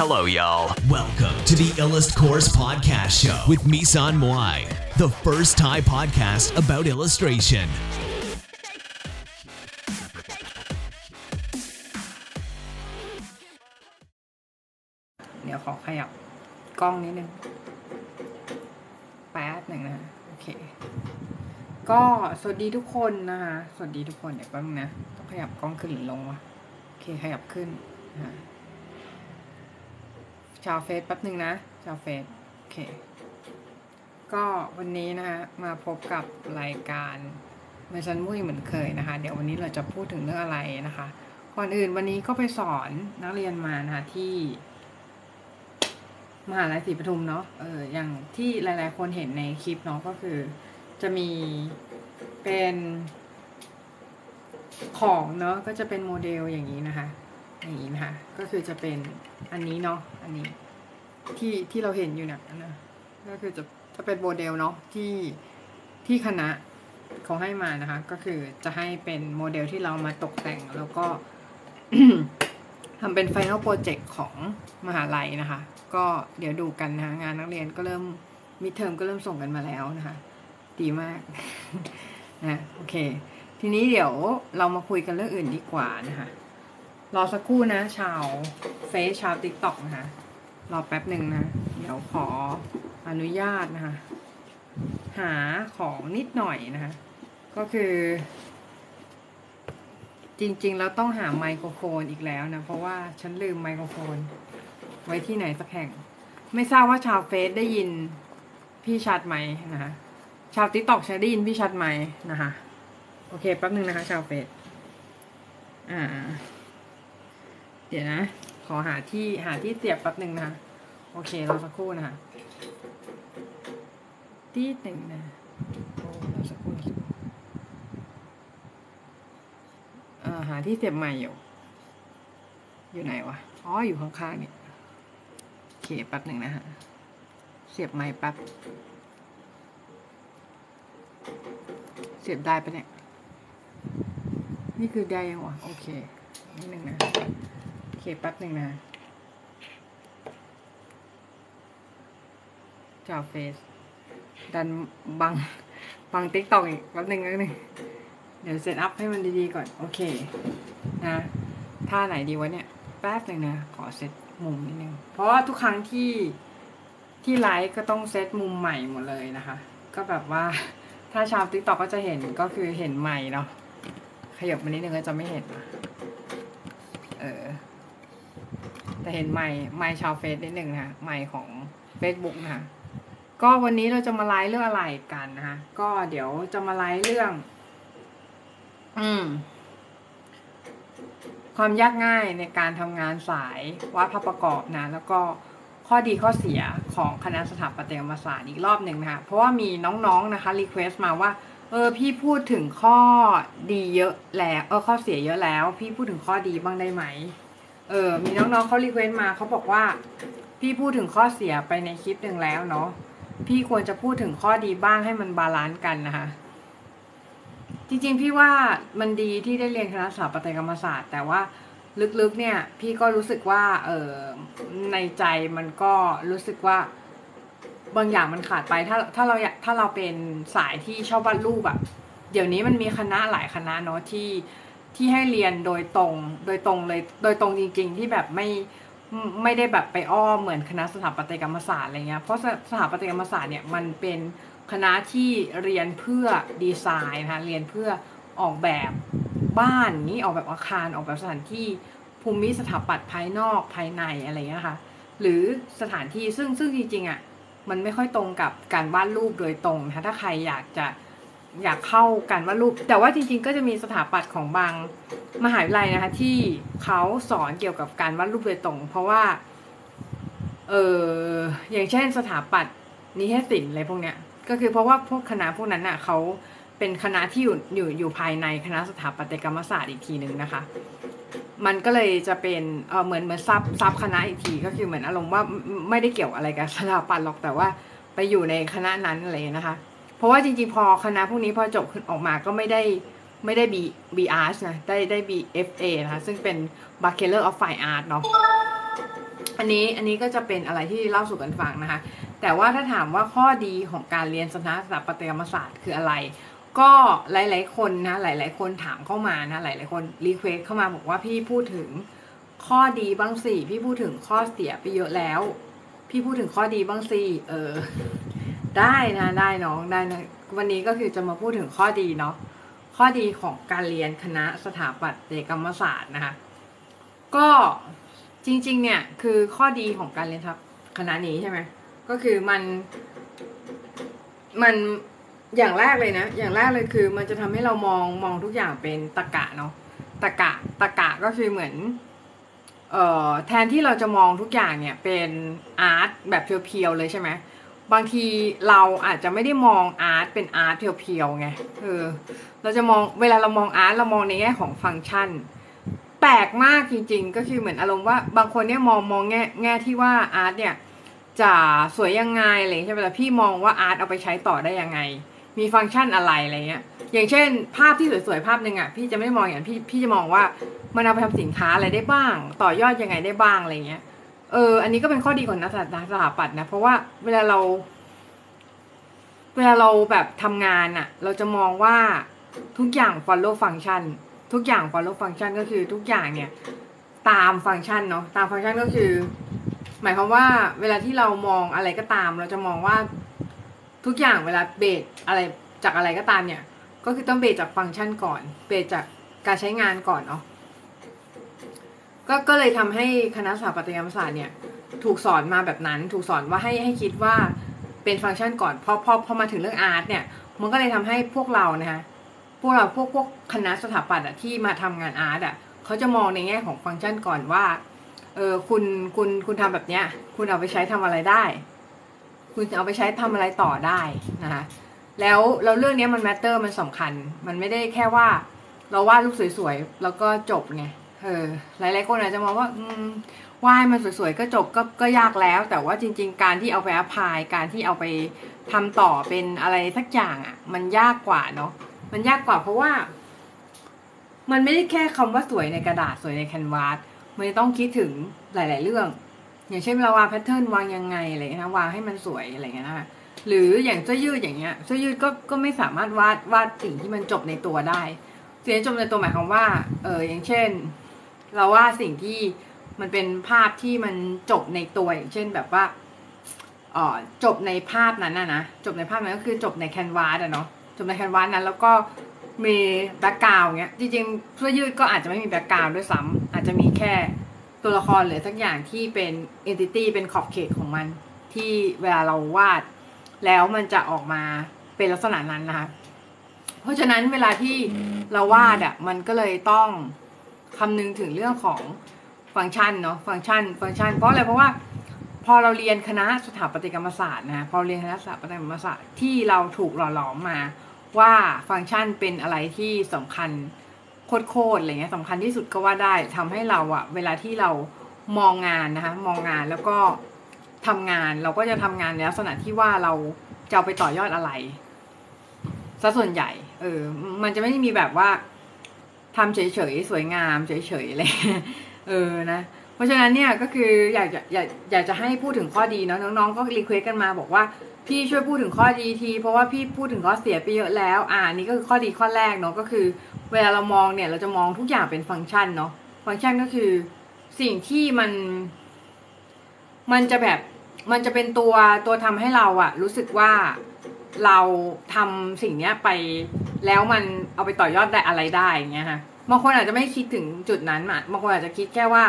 Hello, y'all. Welcome to the Illust Course Podcast Show with Misan Moai, the first Thai podcast about illustration. เดี๋ยวขอขยับกล้องนิดนึง แป๊บหนึ่งนะ โอเค ก็สวัสดีทุกคนนะคะ สวัสดีทุกคน เดี๋ยวแป๊บนึงนะ ต้องขยับกล้องขึ้นหรือลงวะ โอเค ขยับขึ้นนะคะ ชาวเฟซแป๊บหนึ่งนะ ชาวเฟซโอเค ก็วันนี้นะคะมาพบกับรายการเมซันมุ้ยเหมือนเคยนะคะ เดี๋ยววันนี้เราจะพูดถึงเรื่องอะไรนะคะก่อนอื่นวันนี้ก็ไปสอนนักเรียนมานะคะที่ มหาลัยศรีปทุมเนาะเอออย่างที่หลาย ๆ คนเห็นในคลิปเนาะก็คือ จะมีเป็นของเนาะก็จะเป็นโมเดลอย่างนี้นะคะ อย่างนี้นะคะ ก็คือจะเป็นอันนี้เนาะอันนี้ ที่ที่เราเห็นอยู่เนี่ยนะก็คือจะจะเป็นโมเดลเนาะที่ที่คณะเขาให้มานะคะ ก็คือจะให้เป็นโมเดลที่เรามาตกแต่งแล้วก็ทำเป็น Final Project ของมหาลัยนะคะ ก็เดี๋ยวดูกันนะคะงานนักเรียนก็เริ่ม midterm ก็เริ่มส่งกันมาแล้วนะคะ ดีมากนะโอเค ทีนี้เดี๋ยวเรามาคุยกันเรื่องอื่นดีกว่านะคะ รอสักครู่นะ ชาวเฟซชาวติ๊กต็อกนะคะ รอแป๊บหนึ่งนะ เดี๋ยวขออนุญาตนะคะ หาของนิดหน่อยนะคะ ก็คือ จริงๆ แล้วต้องหาไมโครโฟนอีกแล้วนะ เพราะว่าฉันลืมไมโครโฟน ไว้ที่ไหนสักแห่ง ไม่ทราบว่าชาวเฟซได้ยินพี่ชัดไหมนะคะชาวติ๊กตอกได้ยินพี่ชัดไหมนะคะ โอเคแป๊บนึงนะคะ ชาวเฟซอ่า เดี๋ยวนะ ขอหาที่หาที่เสียบแป๊บหนึ่งนะคะ โอเครอสักครู่นะคะที่หนึ่งนะโอ้รอสักครู่อ่าหาที่เสียบใหม่อยู่ อยู่ไหนวะ อ๋อ อยู่ข้างๆนี่โอเคแป๊บหนึ่งนะฮะ เสียบไม้แป๊บ เสียบได้ปะเนี่ย นี่คือได้ยังวะ โอเคนิดหนึ่งนะ แป๊บหนึ่งนะจาเฟสดันบังบังติ๊กตอกอีกแป๊บหนึ่งแป๊บหนึ่งเดี๋ยว set up ให้มันดีๆก่อน โอเค นะท่าไหนดีวะเนี่ย แป๊บหนึ่งนะ ขอเซตมุมนิดนึง เพราะว่าทุกครั้งที่ที่ไลฟ์ก็ต้องเซตมุมใหม่หมดเลยนะคะ ก็แบบว่าถ้าชาวติ๊กตอกก็จะเห็นก็คือเห็นใหม่เนาะขยับมานิดนึงก็จะไม่เห็น เออ แต่เห็นใหม่ใหม่ชาวเฟซนิดหนึ่งนะคะใหม่ของ Facebook นะคะก็วันนี้เราจะมาไลฟ์เรื่องอะไรกันนะคะก็เดี๋ยวจะมาไลฟ์เรื่อง อืม ความยากง่ายในการทำงานสายวาดภาพประกอบนะ แล้วก็ข้อดีข้อเสียของคณะสถาปัตยกรรมศาสตร์อีกรอบหนึ่งนะคะเพราะว่ามีน้องๆนะคะ request มาว่า เออ พี่พูดถึงข้อดีเยอะแล้ว เออข้อเสียเยอะแล้ว พี่พูดถึงข้อดีบ้างได้ไหม เออมีน้องๆเขา request มาเขาบอกว่า พี่พูดถึงข้อเสียไปในคลิปหนึ่งแล้วเนาะพี่ควรจะพูดถึงข้อดีบ้างให้มัน balance กันนะคะ จริงๆ พี่ว่ามันดีที่ได้เรียนคณะสถาปัตยกรรมศาสตร์ แต่ว่าลึกๆ เนี่ย พี่ก็รู้สึกว่า เออในใจมันก็รู้สึกว่าบางอย่างมันขาดไปถ้าถ้าเราถ้าเราเป็นสายที่ชอบวาดรูปอะเดี๋ยวนี้มันมีคณะหลายคณะเนาะที่ ที่ให้เรียนโดยตรง โดยตรงเลย โดยตรงจริง ๆ ที่แบบไม่ไม่ได้แบบไปอ้อมเหมือนคณะสถาปัตยกรรมศาสตร์อะไรเงี้ย เพราะสถาปัตยกรรมศาสตร์เนี่ยมันเป็นคณะที่เรียนเพื่อดีไซน์นะคะเรียนเพื่อออกแบบบ้านนี้ออกแบบอาคารออกแบบสถานที่ภูมิสถาปัตย์ภายนอกภายในอะไรเงี้ยค่ะ หรือสถานที่ซึ่งซึ่งจริงๆอะมันไม่ค่อยตรงกับการวาดรูปโดยตรงนะคะถ้าใครอยากจะ อยากเข้าการวาดรูป แต่ว่าจริงๆ ก็จะมีสถาปัตย์ของบางมหาวิทยาลัยนะคะ ที่เขาสอนเกี่ยวกับการวาดรูปโดยตรง เพราะว่า เอออย่างเช่น สถาปัตย์นิเทศศิลป์อะไรพวกเนี้ย ก็คือเพราะว่าพวกคณะพวกนั้นน่ะเขาเป็นคณะที่อยู่อยู่อยู่ภายในคณะสถาปัตยกรรมศาสตร์อีกทีหนึ่งนะคะ มันก็เลยจะเป็นเออเหมือนเหมือนซับซับคณะอีกทีก็คือเหมือนอารมณ์ว่าไม่ได้เกี่ยวอะไรกับสถาปัตย์หรอกแต่ว่าไปอยู่ในคณะนั้นอะไรนะคะ เพราะว่าจริงๆ พอคณะพวกนี้พอจบขึ้นออกมาก็ไม่ได้ไม่ได้ B B Art นะได้ได้ B F A นะคะซึ่งเป็น Bachelor of Fine Art เนาะอันนี้อันนี้ก็จะเป็นอะไรที่เล่าสู่กันฟังนะคะ แต่ว่าถ้าถามว่าข้อดีของการเรียนสถาสปัตยกรรมศาสตร์คืออะไร ก็หลาย ๆ คนนะหลาย ๆ คนถามเข้ามานะหลาย ๆ คนรีเควสเข้ามาบอกว่าพี่พูดถึงข้อดีบ้างสิพี่พูดถึงข้อเสียไปเยอะแล้ว พี่พูดถึงข้อดีบ้างสิเออ ได้นะได้น้องได้นะวันนี้ก็คือจะมาพูดถึงข้อดีเนาะข้อดีของการเรียนคณะสถาปัตยกรรมศาสตร์นะคะก็จริง ๆ เนี่ยคือข้อดีของการเรียนทับคณะนี้ใช่ไหมก็คือมัน มันอย่างแรกเลยนะ อย่างแรกเลยคือ มันจะทำให้เรามองมองทุกอย่างเป็นตะกะเนาะตะกะตะกะก็คือเหมือนเอ่อแทนที่เราจะมองทุกอย่างเนี่ยเป็น art แบบ pure ๆเลยใช่ไหม บางทีเราอาจจะไม่ได้มอง art เป็น art pure ๆไงเออเราจะมองเวลาเรามอง art เรามองในแง่ของฟังก์ชัน แปลกมากจริง ๆ ก็คือเหมือนอารมณ์ว่าบางคนเนี่ยมองมองแง่แง่ที่ว่า art เนี่ยจะสวยยังไงอะไรใช่ไหมแต่พี่มองว่า art เอาไปใช้ต่อได้ยังไง มีฟังก์ชันอะไรอะไรเงี้ย อย่างเช่น ภาพที่สวยๆภาพหนึ่งอะพี่จะไม่มองอย่างพี่พี่จะมองว่ามันเอาไปทำสินค้าอะไรได้บ้าง ต่อยอดยังไงได้บ้างอะไรเงี้ย เออ อันนี้ก็เป็นข้อดีของนักสถาปัตย์นะ เพราะว่าเวลาเรา เวลาเราแบบทำงานอะเราจะมองว่าทุกอย่าง follow function ทุกอย่าง follow function ก็คือทุกอย่างเนี่ย ตามฟังก์ชันเนาะ ตามฟังก์ชันก็คือ หมายความว่าเวลาที่เรามองอะไรก็ตาม เราจะมองว่าทุกอย่างเวลาเบสอะไรจากอะไรก็ตามเนี่ย ก็คือต้องเบสจากฟังก์ชันก่อน เบสจากการใช้งานก่อนเนาะ ก็ก็เลยทำให้คณะสถาปัตยกรรมศาสตร์เนี่ย ถูกสอนมาแบบนั้น ถูกสอนว่าให้ให้คิดว่าเป็นฟังก์ชันก่อนพอพอพอมาถึงเรื่องอาร์ตเนี่ย มันก็เลยทำให้พวกเรานะคะพวกเราพวกพวกคณะสถาปัตย์อะที่มาทำงานอาร์ตอะเขาจะมองในแง่ของฟังก์ชันก่อนว่าเออคุณคุณคุณทำแบบเนี้ย คุณเอาไปใช้ทำอะไรได้ คุณเอาไปใช้ทำอะไรต่อได้นะคะแล้วแล้วเรื่องนี้มันแมตเตอร์มันสำคัญ มันไม่ได้แค่ว่า เราวาดรูปสวยๆ แล้วก็จบไง เออหลายๆคนอาจจะมองว่าอืมวาดมันสวยๆก็จบก็ก็ยากแล้ว แต่ว่าจริง ๆ การที่เอาไปอพายการที่เอาไปทำต่อเป็นอะไรสักอย่างอะ มันยากกว่าเนาะมันยากกว่าเพราะว่า มันไม่ได้แค่คำว่าสวยในกระดาษสวยในแคนวาสมันต้องคิดถึงหลาย ๆ เรื่อง อย่างเช่นเราวาง pattern วางยังไงอะไรนะวางให้มันสวยอะไรเงี้ยนะคะหรืออย่างเสื้อยืดอย่างเงี้ยเสื้อยืดก็ก็ไม่สามารถวาดวาดสิ่งที่มันจบในตัวได้สิ่งที่จบในตัวหมายความว่า เอออย่างเช่น เราว่าสิ่งที่มันเป็นภาพที่มันจบในตัวอย่างเช่นแบบว่าออจบในภาพนั้นนะนะจบในภาพนั้นก็คือจบใน canvas อะเนาะจบใน canvas นั้นแล้วก็มี background เงี้ยจริงๆเสื้อยืดก็อาจจะไม่มี background ด้วยซ้ำอาจจะมีแค่ตัวละครหรือสักอย่างที่เป็นเอนติตี้เป็นขอบเขตของมัน ที่เวลาเราวาด แล้วมันจะออกมาเป็นลักษณะนั้นนะคะเพราะฉะนั้นเวลาที่เราวาดอะมันก็เลยต้อง คำนึงถึงเรื่องของฟังก์ชันเนาะฟังก์ชัน ฟังก์ชัน เพราะอะไรเพราะว่าพอเราเรียนคณะสถาปัตยกรรมศาสตร์นะพอเรียนคณะสถาปัตยกรรมศาสตร์ที่เราถูกหล่อหลอมมาว่าฟังก์ชันเป็นอะไรที่สำคัญโคตรๆอะไรเงี้ยสำคัญที่สุดก็ว่าได้ทำให้เราอะเวลาที่เรามองงานนะคะมองงานแล้วก็ทำงานเราก็จะทำงานในลักษณะที่ว่าเราจะเอาไปต่อยอดอะไรซะส่วนใหญ่ เออ มันจะไม่ได้มีแบบว่า ทำเฉยๆ สวยงามเฉยๆเลยเออนะเพราะฉะนั้นเนี่ยก็คืออยากจะอยากอยากจะให้พูดถึงข้อดีเนาะน้องๆก็ request กันมาบอกว่าพี่ช่วยพูดถึงข้อดีที เพราะว่าพี่พูดถึงข้อเสียไปเยอะแล้ว อ่านี่ก็คือข้อดีข้อแรกเนาะก็คือ เวลาเรามองเนี่ยเราจะมองทุกอย่างเป็นฟังก์ชันเนาะฟังก์ชันก็คือสิ่งที่มัน มันจะแบบมันจะเป็นตัวตัวทำให้เราอะรู้สึกว่า เราทำสิ่งเนี้ยไปแล้วมันเอาไปต่อยอดได้อะไรได้อย่างเงี้ยฮะบางคนอาจจะไม่คิดถึงจุดนั้นอะบางคนอาจจะคิดแค่ว่า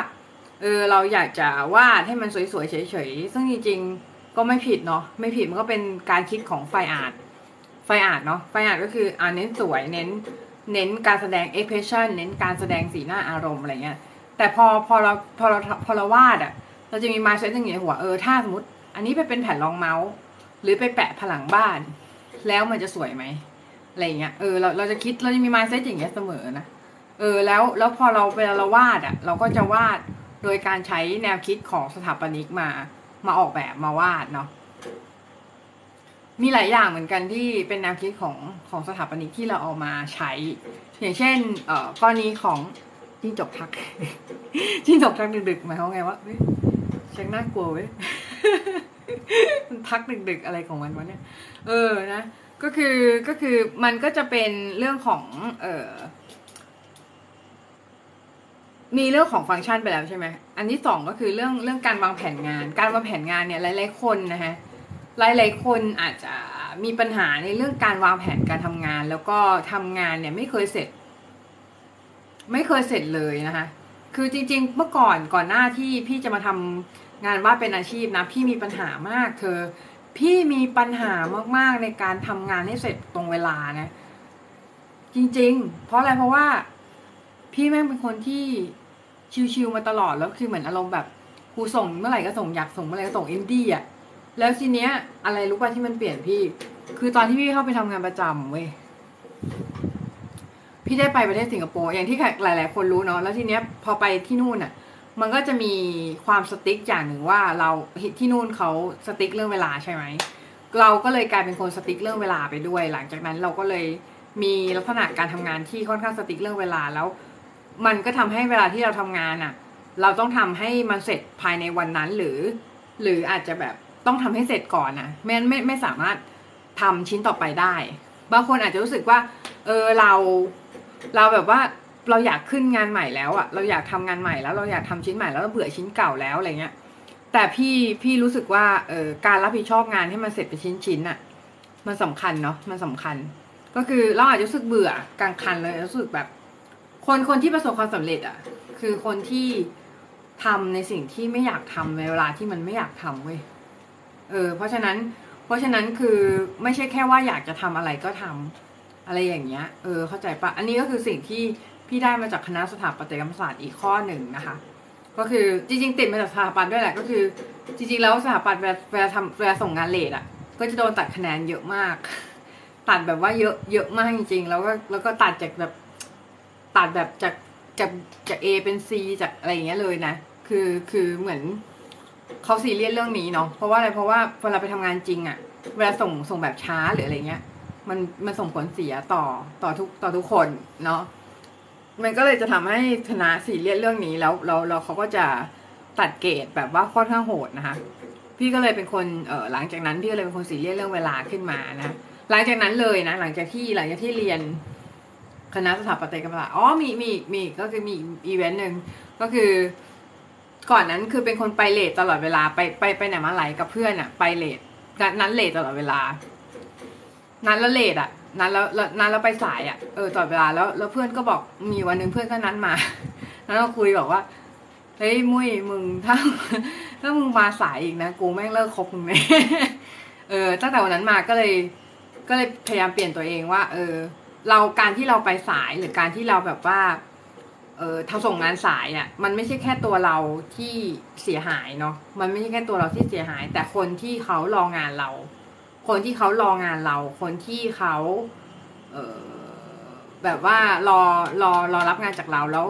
เออเราอยากจะวาดให้มันสวยๆเฉยๆซึ่งจริงๆก็ไม่ผิดเนาะไม่ผิดมันก็เป็นการคิดของไฟอาร์ตไฟอาร์ตเนาะไฟอาร์ตก็คืออ่าเน้นสวยเน้น เน้นการแสดง expression เน้นการแสดงสีหน้าอารมณ์อะไรเงี้ย แต่พอพอเราพอเราพอเราวาดอะ เราจะมี mindset อย่างเงี้ยหัวเออถ้าสมมติอันนี้ไปเป็นแผ่นรองเมาส์ รือไปแปะผนังบ้าน แล้วมันจะสวยไหมอะไรเงี้ยเออเราเราจะคิดเราจะมี mindset อย่างเงี้ยเสมอนะเออแล้วแล้วพอเราเวลาเราวาดอะ เราก็จะวาดโดยการใช้แนวคิดของสถาปนิกมามาออกแบบมาวาดเนาะมีหลายอย่างเหมือนกันที่เป็นแนวคิดของของสถาปนิกที่เราเอามาใช้ อย่างเช่น เอ่อกรณีของจิ้งจกทักจิ้งจกทักดึกๆหมายความไงว่าเฮ้ยชักน่ากลัวเว้ย มันพักดึกๆอะไรของมันวะเนี่ย เออนะ ก็คือก็คือมันก็จะเป็นเรื่องของ เออมีเรื่องของฟังก์ชันไปแล้วใช่ไหม อันที่สองก็คือเรื่องเรื่องการวางแผนงาน การวางแผนงานเนี่ยหลายๆคนนะฮะ หลายๆคนอาจจะมีปัญหาในเรื่องการวางแผนการทำงาน แล้วก็ทำงานเนี่ยไม่เคยเสร็จ ไม่เคยเสร็จเลยนะคะ คือจริง ๆ เมื่อก่อนก่อนหน้าที่พี่จะมาทำ งานวาดเป็นอาชีพนะ พี่มีปัญหามากเธอ พี่มีปัญหามากๆในการทำงานให้เสร็จตรงเวลานะ จริง ๆ เพราะอะไรเพราะว่า พี่แม่งเป็นคนที่ชิวๆมาตลอดแล้วคือเหมือนอารมณ์แบบกูส่งเมื่อไหร่ก็ส่งอยากส่งเมื่อไหร่ก็ส่งอินดี้อะแล้วทีเนี้ย อะไรรู้ป่ะที่มันเปลี่ยนพี่ คือตอนที่พี่เข้าไปทำงานประจำเว้ยพี่ได้ไปประเทศสิงคโปร์อย่างที่หลาย ๆ คนรู้เนาะแล้วทีเนี้ยพอไปที่นู่นอะ มันก็จะมีความสติ๊กอย่างหนึ่งว่าเราที่นู่นเขาสติ๊กเรื่องเวลาใช่ไหมเราก็เลยกลายเป็นคนสติ๊กเรื่องเวลาไปด้วย หลังจากนั้นเราก็เลยมีลักษณะการทำงานที่ค่อนข้างสติ๊กเรื่องเวลาแล้ว มันก็ทำให้เวลาที่เราทำงานอะ เราต้องทำให้มันเสร็จภายในวันนั้นหรือ หรืออาจจะแบบต้องทำให้เสร็จก่อนนะไม่ไม่ไม่สามารถทำชิ้นต่อไปได้ บางคนอาจจะรู้สึกว่า เออเราเราแบบว่า เราอยากขึ้นงานใหม่แล้วอะเราอยากทำงานใหม่แล้วเราอยากทำชิ้นใหม่แล้วเราเบื่อชิ้นเก่าแล้วอะไรเงี้ย แต่พี่พี่รู้สึกว่าเออการรับผิดชอบงานให้มันเสร็จเป็นชิ้นชิ้นอะมันสำคัญเนาะมันสำคัญ ก็คือเราอาจจะรู้สึกเบื่อกลางคันเลยรู้สึกแบบ คนคนที่ประสบความสำเร็จอะคือคนที่ทำในสิ่งที่ไม่อยากทำในเวลาที่มันไม่อยากทำเว้ยเออ เพราะฉะนั้น เพราะฉะนั้นคือไม่ใช่แค่ว่าอยากจะทำอะไรก็ทำอะไรอย่างเงี้ย เออ เข้าใจปะ อันนี้ก็คือสิ่งที่ พี่ได้มาจากคณะสถาปัตยกรรมศาสตร์อีกข้อหนึ่งนะคะ ก็คือจริง ๆ ติดมาจากสถาปัตย์ด้วยแหละ ก็คือ จริง ๆ แล้วสถาปัตย์เวลาทำเวลาส่งงานเลทอะ ก็จะโดนตัดคะแนนเยอะมาก ตัดแบบว่าเยอะเยอะมากจริง ๆ แล้วก็แล้วก็ตัดจากแบบตัดแบบจากจากจาก A เป็น C จากอะไรอย่างเงี้ยเลยนะ คือคือเหมือนเขาซีเรียสเรื่องนี้เนาะเพราะว่าอะไรเพราะว่าเวลาไปทำงานจริงอะ เวลาส่งส่งแบบช้าหรืออะไรเงี้ย มันมันส่งผลเสียต่อต่อทุกต่อทุกคนเนาะ มันก็เลยจะทำให้คณะซีเรียสเรื่องนี้แล้วแล้วเราเขาก็จะตัดเกรดแบบว่าค่อนข้างโหดนะคะ พี่ก็เลยเป็นคนเออหลังจากนั้นพี่ก็เลยเป็นคนซีเรียสเรื่องเวลาขึ้นมานะหลังจากนั้นเลยนะหลังจากที่หลังจากที่เรียนคณะสถาปัตยกรรมศาสตร์อ๋อมีมีมีก็คือมีอีเวนต์หนึ่งก็คือก่อนนั้นคือเป็นคนไปเลทตลอดเวลาไปไปไปไหนมาไหลกับเพื่อนอะไปเลทนั้นเลทตลอดเวลา นั้นล้วเลทอะ นั้นแล้วนั้นแล้วไปสายอะเออตลอดเวลาแล้วแล้วเพื่อนก็บอกมีวันหนึ่งเพื่อนก็นั้นมา แล้วก็คุยบอกว่าเฮ้ยมุ้ยมึงถ้าถ้ามึงมาสายอีกนะกูแม่งเลิกคบมึงเลยเออ ตั้งแต่วันนั้นมาก็เลย ก็เลยพยายามเปลี่ยนตัวเองว่า เออ เราการที่เราไปสายหรือการที่เราแบบว่าเออทำส่งงานสายอะ่ะมันไม่ใช่แค่ตัวเราที่เสียหายเนาะมันไม่ใช่แค่ตัวเราที่เสียหาย แต่คนที่เขารองงานเรา คนที่เขารองานเรา คนที่เขาเออแบบว่ารอรอรอรับงานจากเราแล้ว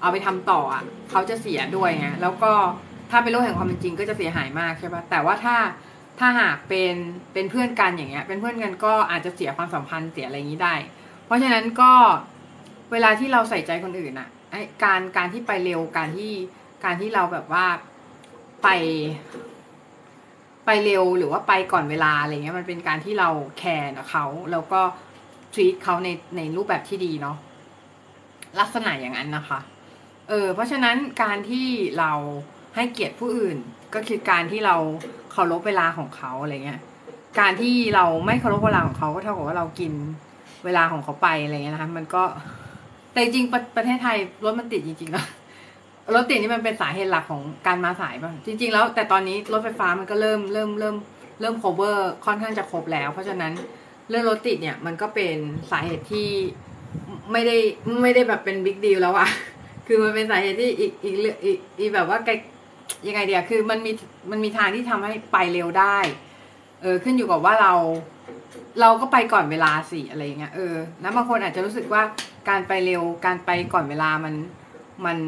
เอาไปทำต่ออะเขาจะเสียด้วยไงแล้วก็ถ้าเป็นโลกแห่งความเป็นจริงก็จะเสียหายมากใช่ปะแต่ว่าถ้าถ้าหากเป็นเป็นเพื่อนกันอย่างเงี้ย เป็นเพื่อนกันก็อาจจะเสียความสัมพันธ์เสียอะไรอย่างนี้ได้ เพราะฉะนั้นก็เวลาที่เราใส่ใจคนอื่นอะไอการการที่ไปเร็วการที่การที่เราแบบว่าไป ไปเร็วหรือว่าไปก่อนเวลาอะไรเงี้ยมันเป็นการที่เราแคร์เขาแล้วก็ treat เขาในในรูปแบบที่ดีเนาะลักษณะอย่างนั้นนะคะ เออเพราะฉะนั้นการที่เราให้เกียรติผู้อื่นก็คือการที่เราเคารพเวลาของเขาอะไรเงี้ย การที่เราไม่เคารพเวลาของเขาก็เท่ากับว่าเรากินเวลาของเขาไปอะไรเงี้ยนะคะ มันก็แต่จริงประประเทศไทยรถมันติดจริงๆแล้ว รถติดนี่มันเป็นสาเหตุหลักของการมาสายป่ะ จริง ๆ แล้วแต่ตอนนี้รถไฟฟ้ามันก็เริ่มเริ่มเริ่มเริ่ม cover ค่อนข้างจะครบแล้ว เพราะฉะนั้นเรื่องรถติดเนี่ยมันก็เป็นสาเหตุที่ไม่ได้ไม่ได้แบบเป็นบิ๊กดีลแล้วอะคือมันเป็นสาเหตุที่อีกอีกอีกอีกแบบว่าไกลยังไงเดียคือมันมีมันมีทางที่ทำให้ไปเร็วได้ เออขึ้นอยู่กับว่าเรา เราก็ไปก่อนเวลาสิอะไรเงี้ยเออแล้วบางคนอาจจะรู้สึกว่าการไปเร็วการไปก่อนเวลามันมัน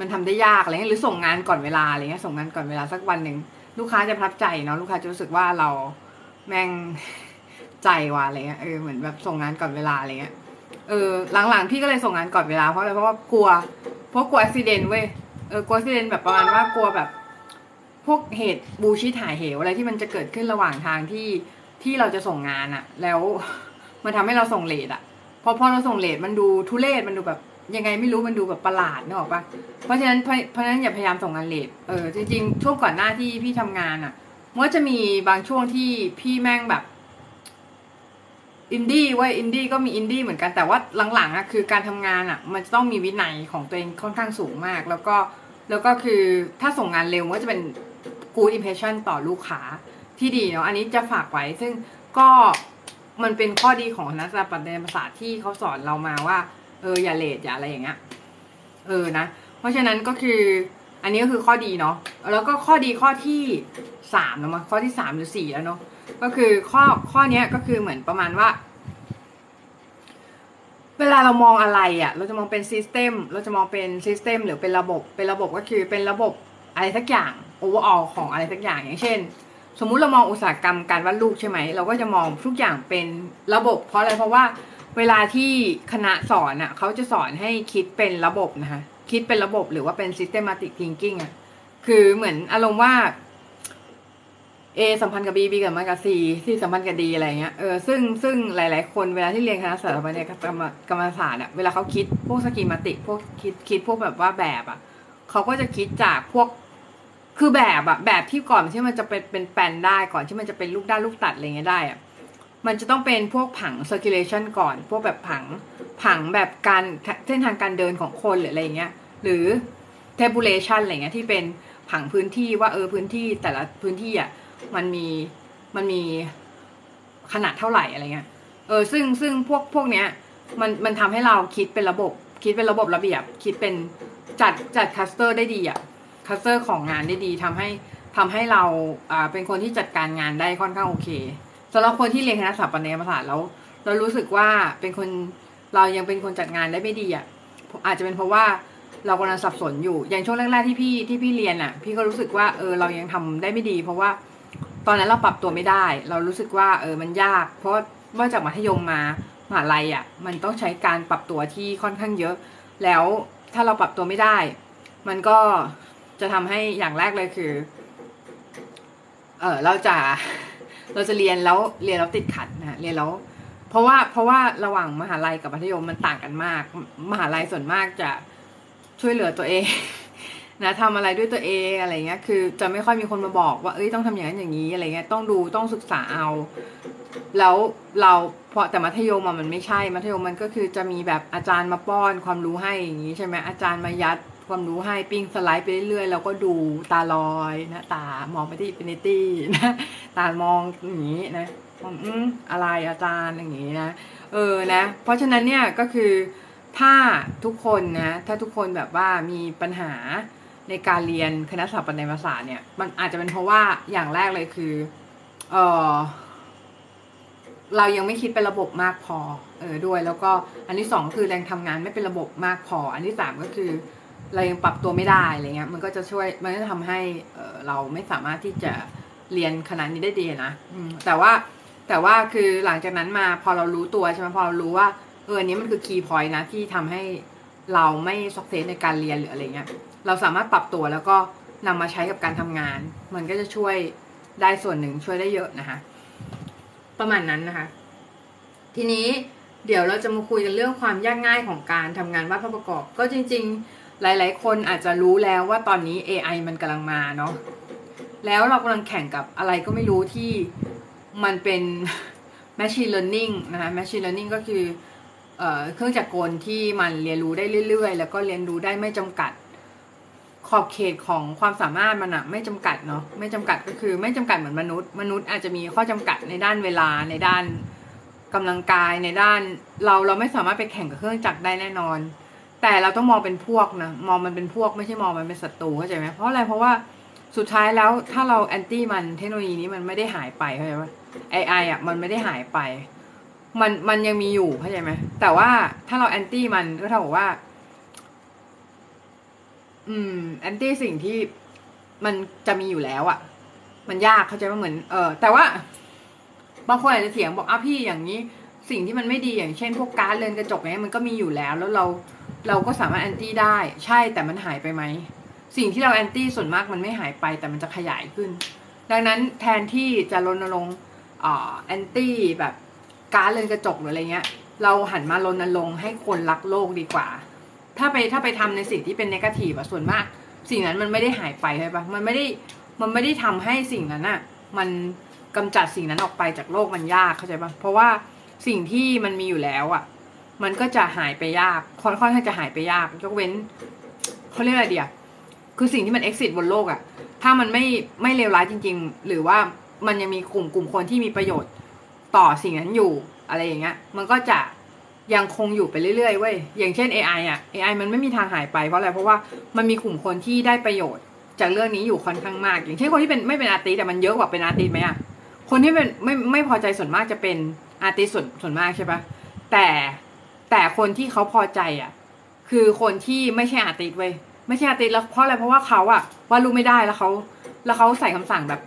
มันทำได้ยากอะไรเงี้ยหรือส่งงานก่อนเวลาอะไรเงี้ยส่งงานก่อนเวลาสักวันหนึ่งลูกค้าจะประทับใจเนาะลูกค้าจะรู้สึกว่าเราแม่งใจว่ะอะไรเงี้ยเออเหมือนแบบส่งงานก่อนเวลาอะไรเงี้ยเออหลังๆพี่ก็เลยส่งงานก่อนเวลาเพราะอะไรเพราะว่ากลัวเพราะกลัวอุบิเหตุเว้ยเออกลัวอุบิเหตุแบบประมาณว่ากลัวแบบ พวกเหตุบูชิถ่ายเหวอะไรที่มันจะเกิดขึ้นระหว่างทางที่ที่เราจะส่งงานอะแล้วมันทำให้เราส่ง late อะพอพอเราส่ง late มันดูทุเรศมันดูแบบ ยังไงไม่รู้มันดูแบบประหลาดนึกออกปะเพราะฉะนั้นเพราะฉะนั้นอย่าพยายามส่งงาน late เออจริงๆช่วงก่อนหน้าที่พี่ทำงานอะมันก็จะมีบางช่วงที่พี่แม่งแบบอินดี้เว้ยอินดี้ก็มีอินดี้เหมือนกันแต่ว่าหลังๆอะคือการทำงานอะมันจะต้องมีวินัยของตัวเองค่อนข้างสูงมาก แล้วก็แล้วก็คือถ้าส่งงานเร็วก็จะเป็น good impression ต่อลูกค้าที่ดีเนาะอันนี้จะฝากไว้ ซึ่งก็มันเป็นข้อดีของนักสถาปัตยศาสตร์ที่เขาสอนเรามาว่า เอออย่า late อย่าอะไรอย่างเงี้ยเออนะ เพราะฉะนั้นก็คืออันนี้ก็คือข้อดีเนาะแล้วก็ข้อดีข้อที่สามแล้วมั้งข้อที่สามหรือสี่แล้วเนาะก็คือข้อข้อเนี้ยก็คือเหมือนประมาณว่า เวลาเรามองอะไรอะ่ะ เราจะมองเป็น system เราจะมองเป็น system หรือเป็นระบบ เป็นระบบก็คือเป็นระบบอะไรสักอย่างโอเวอร์ออของอะไรสักอย่างอย่างเช่น สมมุติเรามองอุตสาหกรรมการวาดรูปใช่ไหมเราก็จะมองทุกอย่างเป็นระบบ เพราะอะไรเพราะว่า เวลาที่คณะสอนอะเขาจะสอนให้คิดเป็นระบบนะคะ คิดเป็นระบบหรือว่าเป็น systematic thinking อะคือเหมือนอารมณ์ว่า A สัมพันธ์กับ B B กับมันกับ C C สัมพันธ์กับ D อะไรเงี้ยเออซึ่งซึ่งหลาย ๆ คนเวลาที่เรียนคณะสถาปัตยกรรมกรรมศาสตร์อะเวลาเขาคิดพวกสกีมาติกพวกคิดคิดพวกแบบว่าแบบอะเขาก็จะคิดจากพวกคือแบบอะแบบที่ก่อนที่มันจะเป็นเป็นแปลนได้ก่อนที่มันจะเป็นลูกด้านลูกตัดอะไรเงี้ยได้อะ มันจะต้องเป็นพวกผัง circulation ก่อน พวกแบบผังผังแบบการเส้นทางการเดินของคนหรืออะไรเงี้ย หรือ tabulation อะไรเงี้ยที่เป็นผังพื้นที่ว่าเออพื้นที่แต่ละพื้นที่อะมันมีมันมีขนาดเท่าไหร่อะไรเงี้ย เออซึ่งซึ่งพวกพวกเนี้ยมันมันทำให้เราคิดเป็นระบบ คิดเป็นระบบระเบียบ คิดเป็นจัดจัด cluster ได้ดีอะ cluster ของงานได้ดีทำให้ทำให้เราอ่าเป็นคนที่จัดการงานได้ค่อนข้างโอเค สำหรับคนที่เรียนคณะสถาปัตยศาสตร์แล้ว เรารู้สึกว่าเป็นคนเรายังเป็นคนจัดงานได้ไม่ดีอะอาจจะเป็นเพราะว่าเรากำลังสับสนอยู่ อย่างช่วงแรกๆที่พี่ที่พี่เรียนอะพี่ก็รู้สึกว่าเออเรายังทำได้ไม่ดี เพราะว่าตอนนั้นเราปรับตัวไม่ได้ เรารู้สึกว่าเออมันยาก เพราะว่าจากมัธยมมามหาลัยอะ มันต้องใช้การปรับตัวที่ค่อนข้างเยอะ แล้วถ้าเราปรับตัวไม่ได้ มันก็จะทำให้อย่างแรกเลยคือ เออเราจะ เราจะเรียนแล้วเรียนแล้วติดขัดนะเรียนแล้วเพราะว่าเพราะว่าระหว่างมหาลัยกับมัธยมมันต่างกันมาก มหาลัยส่วนมากจะช่วยเหลือตัวเองนะทำอะไรด้วยตัวเองอะไรเงี้ยคือจะไม่ค่อยมีคนมาบอกว่าเอ้ยต้องทำอย่างนั้นอย่างนี้อะไรเงี้ยต้องดูต้องศึกษาเอา แล้วเราพอแต่มัธยมมันไม่ใช่มัธยมมันก็คือจะมีแบบอาจารย์มาป้อนความรู้ให้อย่างนี้ใช่ไหมอาจารย์มายัด ความรู้ให้ปิ้งสไลด์ไปเรื่อยๆแล้วก็ดูตาลอยนะตามองไปที่ infinity นะตามองอย่างนี้นะอืมอะไรอาจารย์อย่างนี้นะเออนะ เพราะฉะนั้นเนี่ยก็คือถ้าทุกคนนะถ้าทุกคนแบบว่ามีปัญหาในการเรียนคณะสถาปัตยศาสตร์เนี่ย มันอาจจะเป็นเพราะว่าอย่างแรกเลยคือเออเรายังไม่คิดเป็นระบบมากพอเออด้วย แล้วก็อันที่สองคือแรงทำงานไม่เป็นระบบมากพอ อันที่สามก็คือ เรายังปรับตัวไม่ได้อะไรเงี้ยมันก็จะช่วยมันก็จะทำให้เราไม่สามารถที่จะเรียนคณะนี้ได้ดีนะแต่ว่าแต่ว่าคือหลังจากนั้นมาพอเรารู้ตัวใช่ไหมพอเรารู้ว่าเอออันนี้มันคือคีย์พอยต์นะที่ทำให้เราไม่สักเซสในการเรียนหรืออะไรเงี้ยเราสามารถปรับตัวแล้วก็นำมาใช้กับการทำงาน มันก็จะช่วยได้ส่วนหนึ่งช่วยได้เยอะนะคะ ประมาณนั้นนะคะ ทีนี้เดี๋ยวเราจะมาคุยกันเรื่องความยากง่ายของการทำงานวาดภาพประกอบ ก็จริง ๆ หลาย ๆ คนอาจจะรู้แล้วว่าตอนนี้ AI มันกำลังมาเนาะแล้วเรากำลังแข่งกับอะไรก็ไม่รู้ที่มันเป็น machine learning นะคะ machine learning ก็คือเออเครื่องจักรกลที่มันเรียนรู้ได้เรื่อย ๆ แล้วก็เรียนรู้ได้ไม่จำกัดขอบเขตของความสามารถมันอะไม่จำกัดเนาะไม่จำกัดก็คือไม่จำกัดเหมือนมนุษย์ มนุษย์อาจจะมีข้อจำกัดในด้านเวลาในด้านกำลังกายในด้าน เราเราไม่สามารถไปแข่งกับเครื่องจักรได้แน่นอน แต่เราต้องมองเป็นพวกนะมองมันเป็นพวกไม่ใช่มองมันเป็นศัตรูเข้าใจไหมเพราะอะไรเพราะว่าสุดท้ายแล้วถ้าเราแอนตี้มันเทคโนโลยีนี้มันไม่ได้หายไปเข้าใจไหม AI อะมันไม่ได้หายไป มันมันยังมีอยู่เข้าใจไหมแต่ว่าถ้าเรา anti มันก็เท่ากับว่า อืม anti สิ่งที่มันจะมีอยู่แล้วอะ่ะ มันยากเข้าใจว่าเหมือนเออแต่ว่าบางคนอาจจะเถียงบอกอะพี่อย่างนี้ สิ่งที่มันไม่ดีอย่างเช่น พวกการเรือนกระจกเนี้ยมันก็มีอยู่แล้ว แล้วเรา เราก็สามารถ anti ได้ ใช่แต่มันหายไปไหม สิ่งที่เรา anti ส่วนมากมันไม่หายไปแต่มันจะขยายขึ้น ดังนั้นแทนที่จะรณรงค์แอนตี้แบบการเรือนกระจกหรืออะไรเงี้ย เราหันมารณรงค์ให้คนรักโลกดีกว่า ถ้าไปถ้าไปทำในสิ่งที่เป็นนกาทีฟอะส่วนมาก สิ่งนั้นมันไม่ได้หายไปใช่ปะมันไม่ได้มันไม่ได้ทำให้สิ่งนั้นอะมันกำจัดสิ่งนั้นออกไปจากโลกมันยากเข้าใจปะเพราะว่าสิ่งที่มันมีอยู่แล้วอะ มันก็จะหายไปยากค่อนข้างจะหายไปยาก ยกเว้นเขาเรียกอะไรเดียคือสิ่งที่มัน exit บนโลกอะถ้ามันไม่ไม่เลวร้ายจริง ๆ หรือว่ามันยังมีกลุ่มกลุ่มคนที่มีประโยชน์ต่อสิ่งนั้นอยู่อะไรอย่างเงี้ย มันก็จะยังคงอยู่ไปเรื่อยๆเว้ย อย่างเช่น AI อะ AI มันไม่มีทางหายไปเพราะอะไร เพราะว่ามันมีกลุ่มคนที่ได้ประโยชน์ จากเรื่องนี้อยู่ค่อนข้างมาก อย่างเช่นคนที่เป็นไม่เป็นอาร์ติสแต่มันเยอะกว่าเป็นอาร์ติสไหมอะ คนที่เป็นไม่ไม่พอใจส่วนมากจะเป็นอาร์ติสส่วนส่วนมากใช่ปะแต่ แต่คนที่เขาพอใจอะ คือคนที่ไม่ใช่อาติสเว้ยไม่ใช่อาติสแล้วเพราะอะไรเพราะว่าเขาอะวาดรูปไม่ได้แล้วเขาแล้วเขาใส่คำสั่งแบบ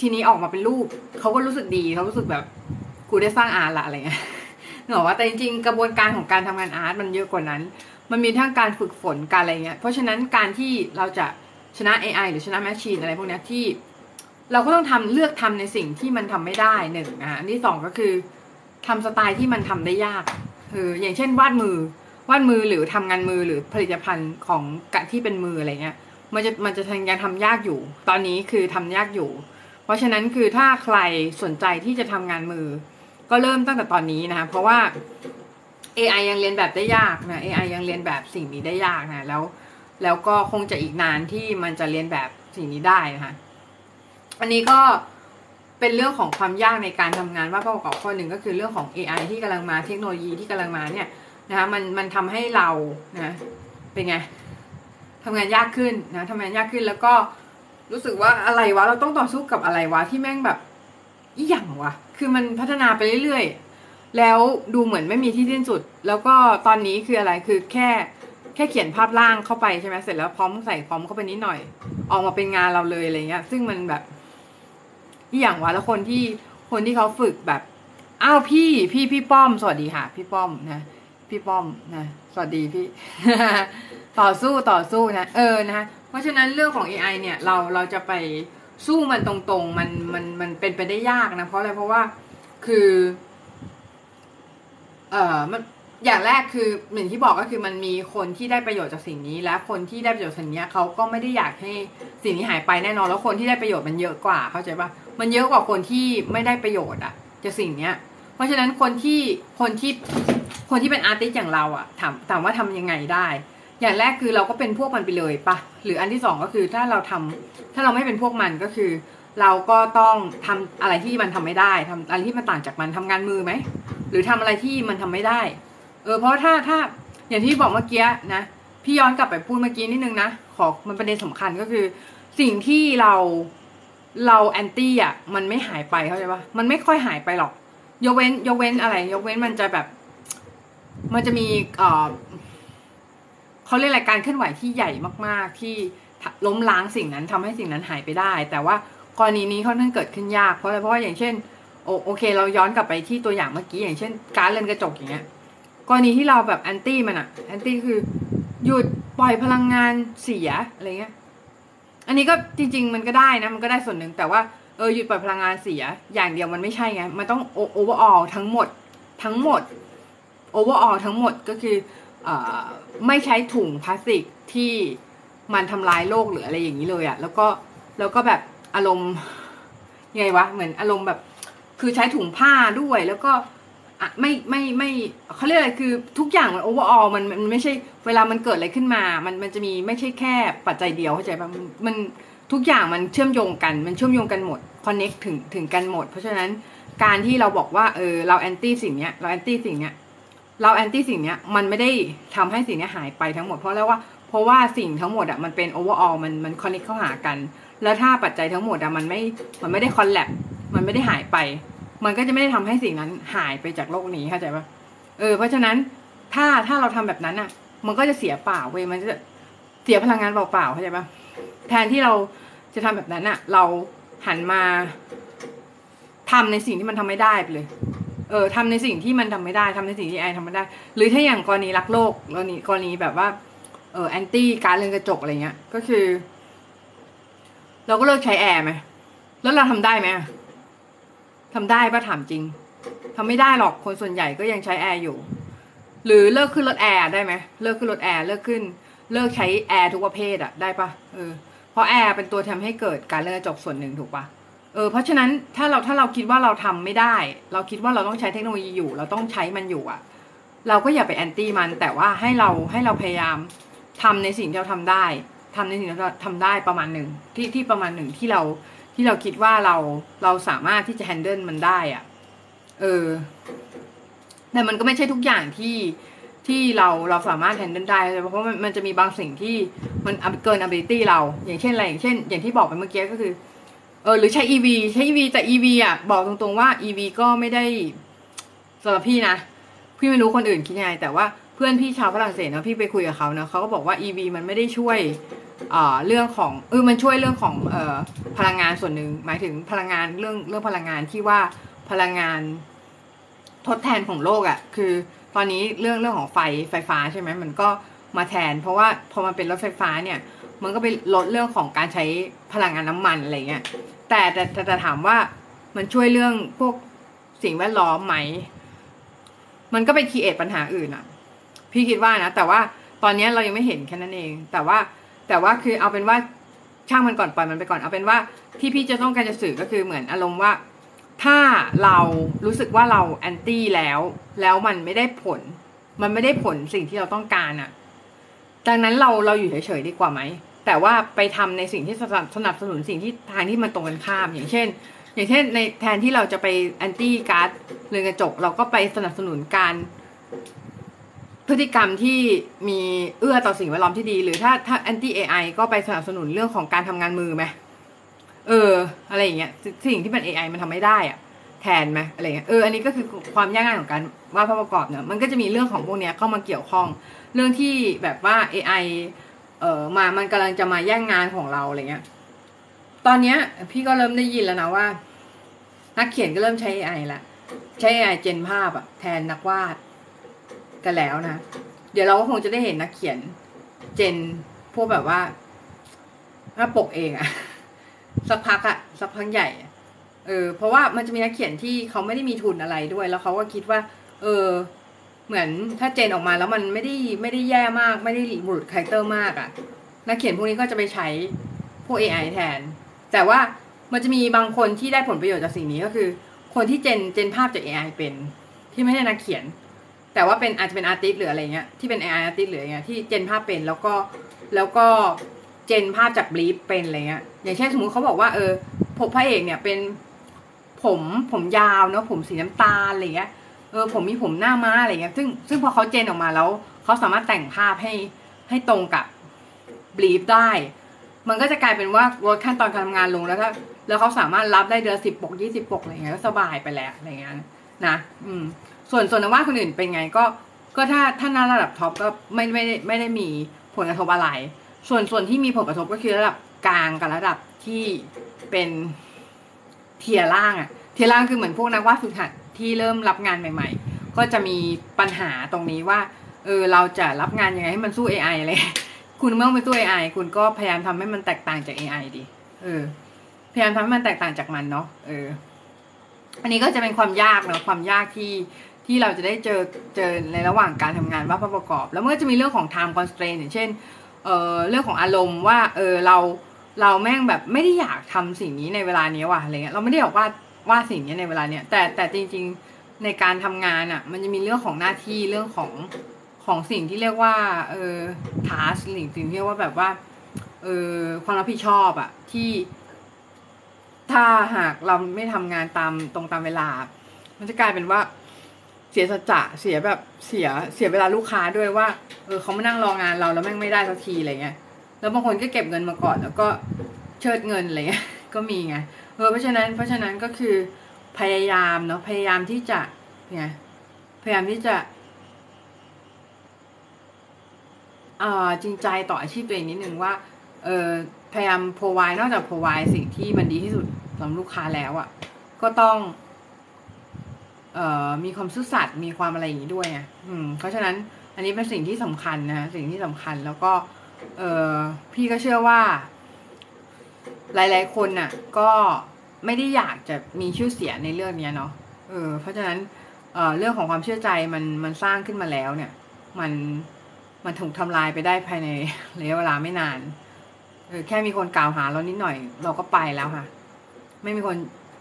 ทีนี้ออกมาเป็นรูปเขาก็รู้สึกดีเขารู้สึกแบบกูได้สร้างอาร์ตละอะไรเงี้ยเนอะว่าแต่จริงๆกระบวนการของการทำงานอาร์ตมันเยอะกว่านั้น มันมีทั้งการฝึกฝนการอะไรเงี้ยเพราะฉะนั้นการที่เราจะชนะ AI หรือชนะแมชชีนอะไรพวกนี้ที่ เราก็ต้องทำเลือกทำในสิ่งที่มันทำไม่ได้หนึ่งนะอันที่สองก็คือ ทำสไตล์ที่มันทำได้ยากคืออย่างเช่น วาดมือวาดมือหรือทำงานมือหรือผลิตภัณฑ์ของกะที่เป็นมืออะไรเงี้ยมันจะมันจะยังทำยากอยู่ ตอนนี้คือทำยากอยู่ เพราะฉะนั้นคือถ้าใครสนใจที่จะทำงานมือ ก็เริ่มตั้งแต่ตอนนี้นะคะเพราะว่า AI ยังเรียนแบบได้ยากนะ AI ยังเรียนแบบสิ่งนี้ได้ยากนะแล้ว แล้วก็คงจะอีกนานที่มันจะเรียนแบบสิ่งนี้ได้นะคะอันนี้ก็ เป็นเรื่องของความยากในการทำงานว่าประกอบข้อหนึ่งก็คือเรื่องของ AI ที่กำลังมาเทคโนโลยีที่กำลังมาเนี่ยนะคะมันมันทำให้เรานะเป็นไงทำงานยากขึ้นนะทำงานยากขึ้นแล้วก็รู้สึกว่าอะไรวะเราต้องต่อสู้กับอะไรวะที่แม่งแบบอีหยังวะคือมันพัฒนาไปเรื่อยๆ แล้วดูเหมือนไม่มีที่สิ้นสุด แล้วก็ตอนนี้คืออะไรคือแค่แค่เขียนภาพล่างเข้าไปใช่ไหมเสร็จแล้วพร้อมใส่พร้อมเข้าไปนิดหน่อย ออกมาเป็นงานเราเลยอะไรเงี้ย ซึ่งมันแบบ อีอย่างวะแล้วคนที่คนที่เขาฝึกแบบอ้าวพี่พี่พี่ป้อม สวัสดีค่ะ พี่ป้อมนะพี่ป้อมนะสวัสดีพี่ ต่อสู้ต่อสู้นะเออนะเพราะฉะนั้นเรื่องของ AI เนี่ยเราเราจะไปสู้มันตรงๆ มันมันมันเป็นไปได้ยากนะเพราะอะไรเพราะว่าคือ เอ่อมันอย่างแรกคือเหมือนที่บอกก็คือมันมีคนที่ได้ประโยชน์จากสิ่งนี้ และคนที่ได้ประโยชน์สิ่งนี้เขาก็ไม่ได้อยากให้สิ่งนี้หายไปแน่นอน แล้วคนที่ได้ประโยชน์มันเยอะกว่าเข้าใจปะ มันเยอะกว่าคนที่ไม่ได้ประโยชน์อะจากสิ่งเนี้ย เพราะฉะนั้นคนที่คนที่คนที่เป็นอาร์ติสอย่างเราอะถามถามว่าทำยังไงได้ อย่างแรกคือเราก็เป็นพวกมันไปเลยปะหรืออันที่สองก็คือถ้าเราทำถ้าเราไม่เป็นพวกมันก็คือ เราก็ต้องทำอะไรที่มันทำไม่ได้ทำอะไรที่มันต่างจากมันทำงานมือไหมหรือทำอะไรที่มันทำไม่ได้ เออเพราะถ้าถ้าอย่างที่บอกเมื่อกี้นะพี่ย้อนกลับไปพูดเมื่อกี้นิดนึงนะขอมันประเด็นสำคัญก็คือ สิ่งที่เรา เราแอนตี้อะมันไม่หายไปเข้าใจปะมันไม่ค่อยหายไปหรอก ยกเว้น ยกเว้นอะไร ยกเว้นมันจะแบบ มันจะมีเออเขาเรียกอะไรการเคลื่อนไหวที่ใหญ่มาก ๆ ที่ล้มล้างสิ่งนั้นทำให้สิ่งนั้นหายไปได้ แต่ว่ากรณีนี้ค่อนข้างเกิดขึ้นยากเพราะอะไรเพราะว่าอย่างเช่นโอโอเค เราย้อนกลับไปที่ตัวอย่างเมื่อกี้อย่างเช่น การเรือนกระจกอย่างเงี้ยกรณีที่เราแบบ anti มันอะ anti คือหยุดปล่อยพลังงานเสียอะไรเงี้ย อันนี้ก็จริง ๆ มันก็ได้นะ มันก็ได้ส่วนหนึ่งแต่ว่าเออหยุดปล่อยพลังงานเสีย อย่างเดียวมันไม่ใช่ไง มันต้องโอเวอร์ออลทั้งหมดทั้งหมดโอเวอร์ออลทั้งหมดก็คือไม่ใช้ถุงพลาสติกที่มันทำลายโลกหรืออะไรอย่างนี้เลยอะแล้วก็แล้วก็แบบอารมณ์ยังไงวะเหมือนอารมณ์แบบ คือใช้ถุงผ้าด้วยแล้วก็ ไม่ไม่ไม่เขาเรียกอะไรคือทุกอย่างมัน overall มันมันไม่ใช่เวลามันเกิดอะไรขึ้นมา มันมันจะมีไม่ใช่แค่ปัจจัยเดียวเข้าใจปะมันมันทุกอย่างมันเชื่อมโยงกันมันเชื่อมโยงกันหมด connect ถึงถึงกันหมด เพราะฉะนั้นการที่เราบอกว่าเออเรา anti สิ่งเนี้ยเรา anti สิ่งเนี้ยเรา anti สิ่งเนี้ยมันไม่ได้ทำให้สิ่งนี้หายไปทั้งหมดเพราะแล้วว่าเพราะว่าสิ่งทั้งหมดอะมันเป็น overall มันมัน connect เข้าหากัน แล้วถ้าปัจจัยทั้งหมดอะมันไม่มันไม่ได้คอนแลบมันไม่ได้หายไป มันก็จะไม่ได้ทำให้สิ่งนั้นหายไปจากโลกนี้เข้าใจปะเออ เพราะฉะนั้นถ้าถ้าเราทำแบบนั้นอะ มันก็จะเสียเปล่าเว้ยมันจะเสียพลังงานเปล่าๆเข้าใจปะแทนที่เราจะทำแบบนั้นอะ เราหันมาทำในสิ่งที่มันทำไม่ได้ไปเลย เออทำในสิ่งที่มันทำไม่ได้ทำในสิ่งที่ไอทำไม่ได้ หรือถ้าอย่างกรณีรักโลกกรณีกรณีแบบว่าเออ anti การเรือนกระจกอะไรเงี้ย ก็คือ เราก็เลิกใช้แอร์ไหมแล้วเราทำได้ไหม ทำได้ปะถามจริงทำไม่ได้หรอกคนส่วนใหญ่ก็ยังใช้แอร์อยู่ หรือเลิกขึ้นรถแอร์ได้ไหมเลิกขึ้นรถแอร์เลิกขึ้น เลิกใช้แอร์ทุกประเภทอะได้ปะเออเพราะแอร์เป็นตัวทำให้เกิดการเรือนกระจกส่วนหนึ่งถูกปะเออเพราะฉะนั้นถ้าเราถ้าเราคิดว่าเราทำไม่ได้ เราคิดว่าเราต้องใช้เทคโนโลยีอยู่ เราต้องใช้มันอยู่อะเราก็อย่าไปแอนตี้มันแต่ว่าให้เราให้เราพยายามทำในสิ่งที่เราทำได้ทำในสิ่งที่เราทำได้ประมาณหนึ่งที่ที่ประมาณหนึ่งที่เรา ที่เราคิดว่าเราเราสามารถที่จะแฮนเดิลมันได้อะเออ แต่มันก็ไม่ใช่ทุกอย่างที่ที่เราเราสามารถแฮนเดิลได้ เพราะมันมันจะมีบางสิ่งที่มันเกิน ability เรา อย่างเช่นอะไรอย่างเช่น อย่างที่บอกไปเมื่อกี้ก็คือ เออ หรือใช้ EV ใช้ EV แต่ EV อะ บอกตรงๆว่า EV ก็ไม่ได้สำหรับพี่นะ พี่ไม่รู้คนอื่นคิดยังไงแต่ว่าเพื่อนพี่ชาวฝรั่งเศสนะพี่ไปคุยกับเขาเนาะเขาก็บอกว่า EV มันไม่ได้ช่วย เรื่องของเออมันช่วยเรื่องของออพลังงานส่วนหนึ่งหมายถึงพลังงานเรื่องเรื่องพลังงานที่ว่าพลังงานทดแทนของโลกอะ่ะ คือตอนนี้เรื่องเรื่องของไฟไฟฟ้าใช่ไหมมันก็มาแทน เพราะว่าพอมันเป็นรถไฟฟ้าเนี่ย มันก็ไปลดเรื่องของการใช้พลังงานน้ำมันอะไรเงี้ยแต่แต่แต่แต่ถามว่ามันช่วยเรื่องพวกสิ่งแวดล้อมไหม มันก็ไปคีเอทปัญหาอื่นอะ พี่คิดว่านะ แต่ว่าตอนนี้เรายังไม่เห็นแค่นั้นเอง แต่ว่า แต่ว่าคือเอาเป็นว่าช่างมันก่อนปล่อยมันไปก่อนเอาเป็นว่าที่พี่จะต้องการจะสื่อก็คือเหมือนอารมณ์ว่า ถ้าเรารู้สึกว่าเราแอนตี้แล้ว แล้วมันไม่ได้ผล มันไม่ได้ผลสิ่งที่เราต้องการอะดังนั้นเราเราอยู่เฉยๆดีกว่าไหมแต่ว่าไปทำในสิ่งที่สนับสนับสนุนสิ่งที่ทางที่มันตรงกันข้าม อย่างเช่น อย่างเช่นในแทนที่เราจะไปแอนตี้การ์ดเรือนกระจก เราก็ไปสนับสนุนการ พฤติกรรมที่มีเอื้อต่อสิ่งแวดล้อมที่ดี หรือถ้าถ้าแอนตี้เอไอก็ไปสนับสนุนเรื่องของการทำงานมือไหมเออ อะไรอย่างเงี้ยสิ่งที่เป็น AI มันทำไม่ได้อะแทนไหมอะไรเงี้ยเอออันนี้ก็คือความยากง่ายของการวาดภาพประกอบเนี่ยมันก็จะมีเรื่องของพวกเนี้ยเข้ามาเกี่ยวข้อง เรื่องที่แบบว่า AI เออมามันกำลังจะมาแย่งงานของเราอะไรเงี้ย ตอนเนี้ย พี่ก็เริ่มได้ยินแล้วนะว่า นักเขียนก็เริ่มใช้ AI ละใช้ AI เจนภาพอะแทนนักวาด กันแล้วนะ เดี๋ยวเราก็คงจะได้เห็นนักเขียน เจนพวกแบบว่าหน้าปกเองอะสักพักอะสักพักใหญ่เออเพราะว่ามันจะมีนักเขียนที่เขาไม่ได้มีทุนอะไรด้วย แล้วเขาก็คิดว่า เออ เหมือนถ้า gen ออกมาแล้วมันไม่ได้ไม่ได้แย่มาก ไม่ได้บุรุษ character มากอะนักเขียนพวกนี้ก็จะไปใช้พวก AI แทน แต่ว่ามันจะมีบางคนที่ได้ผลประโยชน์จากสิ่งนี้ก็คือ คนที่ gen gen ภาพจาก AI เป็น ที่ไม่ใช่นักเขียน แต่ว่าเป็นอาจจะเป็น artist หรืออะไรเงี้ยที่เป็น AI artist หรืออะไรเงี้ยที่ gen ภาพเป็นแล้วก็แล้วก็ gen ภาพจาก brief เป็นอะไรเงี้ยอย่างเช่นสมมุติเขาบอกว่าเออผมพระเอกเนี่ยเป็นผมผมยาวเนาะผมสีน้ำตาลอะไรเงี้ยเออผมมีผมหน้าม้าอะไรเงี้ยซึ่งซึ่งพอเขาเจนออกมาแล้วเขาสามารถแต่งภาพให้ให้ตรงกับบลีฟได้ มันก็จะกลายเป็นว่าลดขั้นตอนการทำงานลงแล้วถ้าแล้วเขาสามารถรับได้เดือนสิบปกยี่สิบปกอะไรเงี้ยก็สบายไปแล้วอะไรเงี้ยนะ อืม ส่วนส่วนนักวาดคนอื่นเป็นไงก็ก็ถ้าถ้าหน้าระดับท็อปก็ไม่ไม่ได้ไม่ได้มีผลกระทบอะไร ส่วนส่วนที่มีผลกระทบก็คือระดับกลางกับระดับที่เป็นเทียร่างอะเทียร่างคือเหมือนพวกนักวาดฝึกหัดที่เริ่มรับงานใหม่ ๆ ก็จะมีปัญหาตรงนี้ว่าเออเราจะรับงานยังไงให้มันสู้ AI เลย คุณเมื่อไปสู้ AI คุณก็พยายามทำให้มันแตกต่างจาก AI ดิเออ พยายามทำให้มันแตกต่างจากมันเนาะเออ อันนี้ก็จะเป็นความยากเนาะความยากที่ ที่เราจะได้เจอเจอในระหว่างการทำงานว่าประกอบ แล้วมันก็จะมีเรื่องของ time constraint อย่างเช่นเอ่อเรื่องของอารมณ์ว่าเออเราเราแม่งแบบไม่ได้อยากทำสิ่งนี้ในเวลานี้ว่ะอะไรเงี้ยเราไม่ได้บอกว่าดวาสิ่งนี้ในเวลาเนี้ยแต่แต่จริง ๆในการทำงานอะ่ะ มันจะมีเรื่องของหน้าที่เรื่องของของสิ่งที่เรียกว่าเออทาสสิ่งสิ่งที่เรียกว่าแบบว่าเออความรับผิดชอบอะ่ะที่ ถ้าหากเราไม่ทำงานตามตรงตามเวลา มันจะกลายเป็นว่า สียสัจจะเสียแบบเสียเสียเวลาลูกค้าด้วยว่าเออเขามานั่งรองานเราแล้วแม่งไม่ได้สักทีอะไรเงี้ยแล้วบางคนก็เก็บเงินมาก่อน แล้วก็เชิดเงินอะไรเงี้ยก็มีไงเออเพราะฉะนั้นเพราะฉะนั้นก็คือพยายามเนาะพยายามที่จะไงพยายามที่จะอ่าจริงใจต่ออาชีพตัวเองนิดนึงว่าเออพยายาม provide นอกจาก provide สิ่งที่มันดีที่สุดสำหรับลูกค้าแล้วอะ่ะก็ต้อง มีความซื่อสัตย์มีความอะไรอย่างนี้ด้วยไงอืมเพราะฉะนั้นอันนี้เป็นสิ่งที่สำคัญนะสิ่งที่สำคัญแล้วก็ เออพี่ก็เชื่อว่า หลาย ๆ คนน่ะ ก็ไม่ได้อยากจะมีชื่อเสียงในเรื่องนี้เนาะเออ เพราะฉะนั้นเออเรื่องของความเชื่อใจมันมันสร้างขึ้นมาแล้ว เนี่ย มันมันถูกทำลายไปได้ภายในระยะเวลาไม่นานเออแค่มีคนกล่าวหาเรานิดหน่อย เราก็ไปแล้วค่ะ ไม่มีคน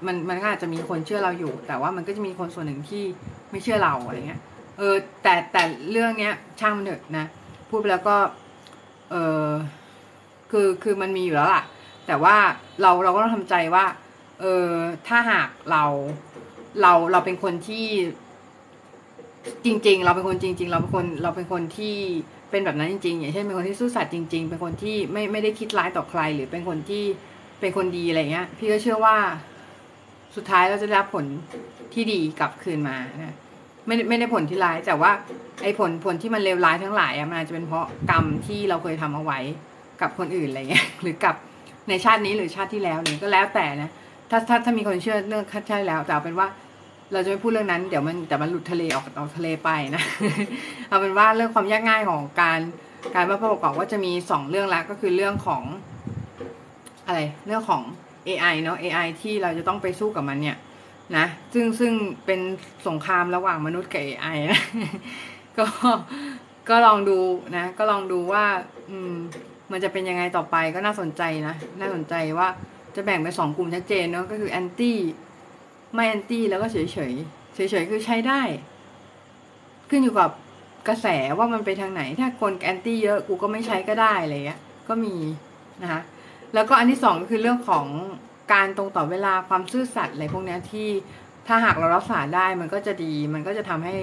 มันมันก็อาจจะมีคนเชื่อเราอยู่ แต่ว่ามันก็จะมีคนส่วนหนึ่งที่ไม่เชื่อเราอะไรเงี้ย เออ แต่แต่เรื่องเนี้ย ช่างมันเถอะนะ พูดไปแล้วก็ เออคือคือมันมีอยู่แล้วล่ะ แต่ว่าเราเราก็ต้องทำใจว่า เออถ้าหากเราเราเราเป็นคนที่จริง ๆ เราเป็นคนจริง ๆ เราเป็นคนเราเป็นคนที่เป็นแบบนั้นจริงๆอย่างเช่นเป็นคนที่ซื่อสัตย์จริง ๆ เป็นคนที่ไม่ไม่ได้คิดร้ายต่อใคร หรือเป็นคนที่เป็นคนดีอะไรเงี้ย พี่ก็เชื่อว่า สุดท้ายเราจะได้รับผลที่ดีกลับคืนมานะไม่ไม่ได้ผลที่ร้าย แต่ว่าไอ้ผลผลที่มันเลวร้ายทั้งหลายอะมันอาจจะเป็นเพราะกรรมที่เราเคยทำเอาไว้กับคนอื่นอะไรเงี้ยหรือกับในชาตินี้หรือชาติที่แล้วหรือก็แล้วแต่นะถ้าถ้าถ้ามีคนเชื่อเรื่องคัดใช่แล้ว แต่เอาเป็นว่าเราจะไม่พูดเรื่องนั้นเดี๋ยวมันแต่มันหลุดทะเลออกออกทะเลไปนะเอาเป็นว่าเรื่องความยากง่ายของการการว่าประกอบว่าจะมีสองเรื่องละก็คือเรื่องของอะไรเรื่องของ AI เนาะ AI ที่เราจะต้องไปสู้กับมันเนี่ยนะซึ่งซึ่งเป็นสงครามระหว่างมนุษย์กับ AI นะก็ก็ลองดูนะ ก็ลองดูว่า อืม มันจะเป็นยังไงต่อไปก็น่าสนใจนะ น่าสนใจว่าจะแบ่งเป็นสองกลุ่มชัดเจนเนาะก็คือแอนตี้ไม่แอนตี้แล้วก็เฉยเฉยเฉยเฉยคือใช้ได้ ขึ้นอยู่กับกระแสว่ามันไปทางไหน ถ้าคนแอนตี้เยอะกูก็ไม่ใช้ก็ได้อะไรเงี้ยก็มีนะคะ แล้วก็อันที่สองก็คือเรื่องของการตรงต่อเวลาความซื่อสัตย์อะไรพวกนี้ที่ถ้าหากเรารักษาได้มันก็จะดี มันก็จะทำให้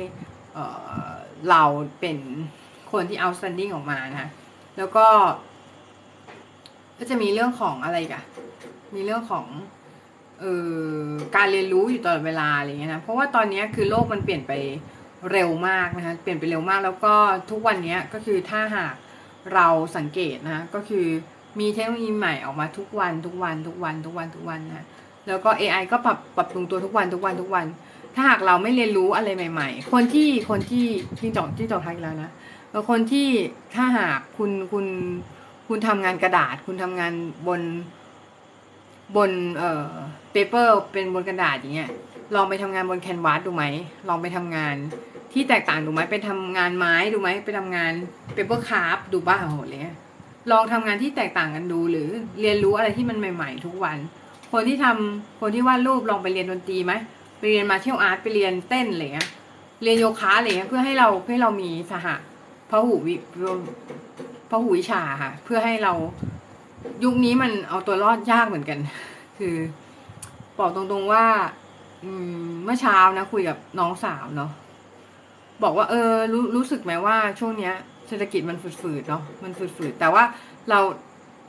เราเป็นคนที่ outstanding ออกมานะแล้วก็ ก็จะมีเรื่องของอะไรกันมีเรื่องของเออการเรียนรู้อยู่ตลอดเวลาอะไรเงี้ยนะเพราะว่าตอนนี้คือโลกมันเปลี่ยนไปเร็วมากนะคะเปลี่ยนไปเร็วมากแล้วก็ทุกวันนี้ก็คือถ้าหากเราสังเกตนะก็คือ มีเทคโนโลยีใหม่ออกมาทุกวันทุกวันทุกวันทุกวันทุกวันนะแล้วก็ AI ก็ปรับปรับปรุงตัวทุกวันทุกวันทุกวัน ถ้าหากเราไม่เรียนรู้อะไรใหม่ ๆ คนที่คนที่ที่จอกที่จอกทักแล้วนะแล้วคนที่ถ้าหากคุณคุณคุณทำงานกระดาษ คุณทำงานบนบนเอ่อ paper เป็นบนกระดาษอย่างเงี้ยลองไปทำงานบน canvas ดูไหมลองไปทำงานที่แตกต่างดูไหมไปทำงานไม้ดูไหมไปทำงาน paper craft ดูบ้างโหเลย ลองทำงานที่แตกต่างกันดู หรือเรียนรู้อะไรที่มันใหม่ ๆ ทุกวัน คนที่ทำคนที่วาดรูปลองไปเรียนดนตรีไหมไปเรียน martial art ไปเรียนเต้นอะไรเงี้ยเรียนโยคะอะไรเงี้ยเพื่อให้เราเพื่อเรามีสหพหูวิพหูวิชาค่ะ เพื่อให้เรายุคนี้มันเอาตัวรอดยากเหมือนกัน คือบอกตรงๆว่า อืมเมื่อเช้านะคุยกับน้องสาวเนาะบอกว่า เออรู้รู้สึกไหมว่าช่วงเนี้ย ศรษฐกิจมันฝืดๆเนาะมันฝืดๆแต่ว่าเรา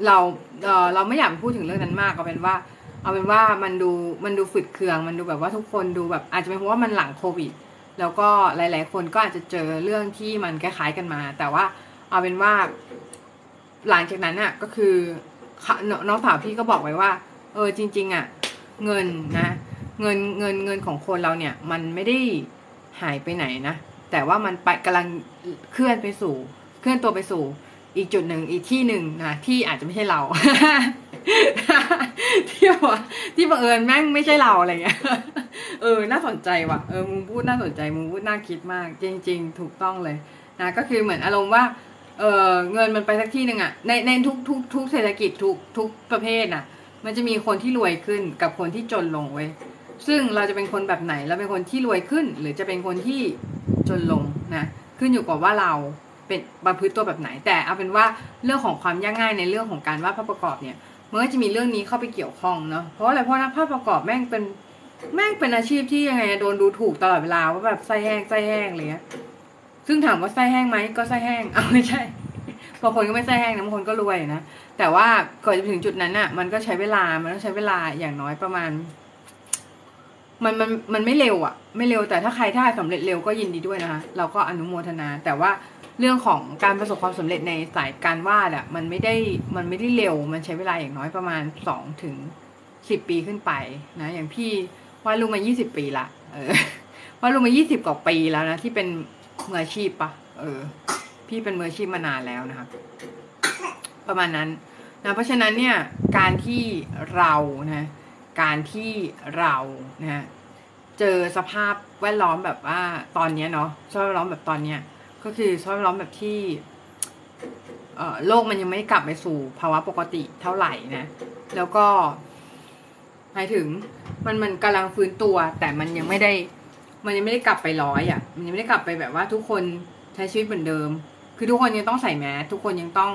เราเออเราไม่อยากพูดถึงเรื่องนั้นมากเอาเป็นว่า เอาเป็นว่ามันดูมันดูฝืดเคือง มันดูแบบว่าทุกคนดูแบบอาจจะเป็นเพราะว่ามันหลังโควิด แล้วก็หลาย ๆ คนก็อาจจะเจอเรื่องที่มันคล้ายๆกันมา แต่ว่าเอาเป็นว่า หลังจากนั้นอะก็คือน้องสาวพี่ก็บอกไว้ว่า เออจริง ๆอะเงินนะ เงินเงินเงินของคนเราเนี่ย มันไม่ได้หายไปไหนนะ แต่ว่ามันไปกำลังเคลื่อนไปสู่ เคลื่อนตัวไปสู่ อีกจุดหนึ่งอีกที่หนึ่งนะที่อาจจะไม่ใช่เราที่ว่าที่บังเอิญแม่งไม่ใช่เราอะไรเงี้ยเออ น่าสนใจว่ะเออมึงพูดน่าสนใจมึงพูดน่าคิดมาก จริง ๆ ถูกต้องเลยนะก็คือเหมือนอารมณ์ว่าเออเงินมันไปสักที่หนึ่งอะในในทุกทุกทุกเศรษฐกิจทุกทุกประเภทน่ะ มันจะมีคนที่รวยขึ้นกับคนที่จนลงเว้ย ซึ่งเราจะเป็นคนแบบไหนเราเป็นคนที่รวยขึ้น หรือจะเป็นคนที่จนลงนะขึ้นอยู่กับว่าเราเป็นประพฤติตัวแบบไหน แต่เอาเป็นว่าเรื่องของความยากง่ายในเรื่องของการวาดภาพประกอบเนี่ยมันก็จะมีเรื่องนี้เข้าไปเกี่ยวข้องเนาะเพราะอะไรเพราะนักภาพประกอบแม่งเป็นแม่งเป็นอาชีพที่ยังไงโดนดูถูกตลอดเวลาว่าแบบไส้แห้งไส้แห้งอะไรเงี้ยซึ่งถามว่าไส้แห้งไหมก็ไส้แห้งเอาไม่ใช่บางคนก็ไม่ไส้แห้งนะบางคนก็รวยนะแต่ว่าก่อนจะถึงจุดนั้นอะมันก็ใช้เวลามันต้องใช้เวลาอย่างน้อยประมาณ มันมันมันไม่เร็วอะไม่เร็วแต่ถ้าใครถ้าสำเร็จเร็วก็ยินดีด้วยนะคะเราก็อนุโมทนา แต่ว่าเรื่องของการประสบความสำเร็จในสายการวาดอะมันไม่ได้มันไม่ได้เร็ว มันใช้เวลาอย่างน้อยประมาณสองถึงสิบปีขึ้นไปนะอย่างพี่วาดรูปมายี่สิบปีละเออวาดรูปมายี่สิบกว่าปีแล้วนะที่เป็นมืออาชีพปะเออ พี่เป็นมืออาชีพมานานแล้วนะครับประมาณนั้นนะเพราะฉะนั้นเนี่ยการที่เรานะ การที่เรานะเจอสภาพแวดล้อมแบบว่าตอนนี้เนาะสภาพแวดล้อมแบบตอนเนี้ยก็คือสภาพแวดล้อมแบบที่โลกมันยังไม่กลับไปสู่ภาวะปกติเท่าไหร่นะ แล้วก็หมายถึงมันมันกำลังฟื้นตัว แต่มันยังไม่ได้ มันยังไม่ได้กลับไปร้อยอะ มันยังไม่ได้กลับไปแบบว่าทุกคนใช้ชีวิตเหมือนเดิม คือทุกคนยังต้องใส่แมสทุกคนยังต้อง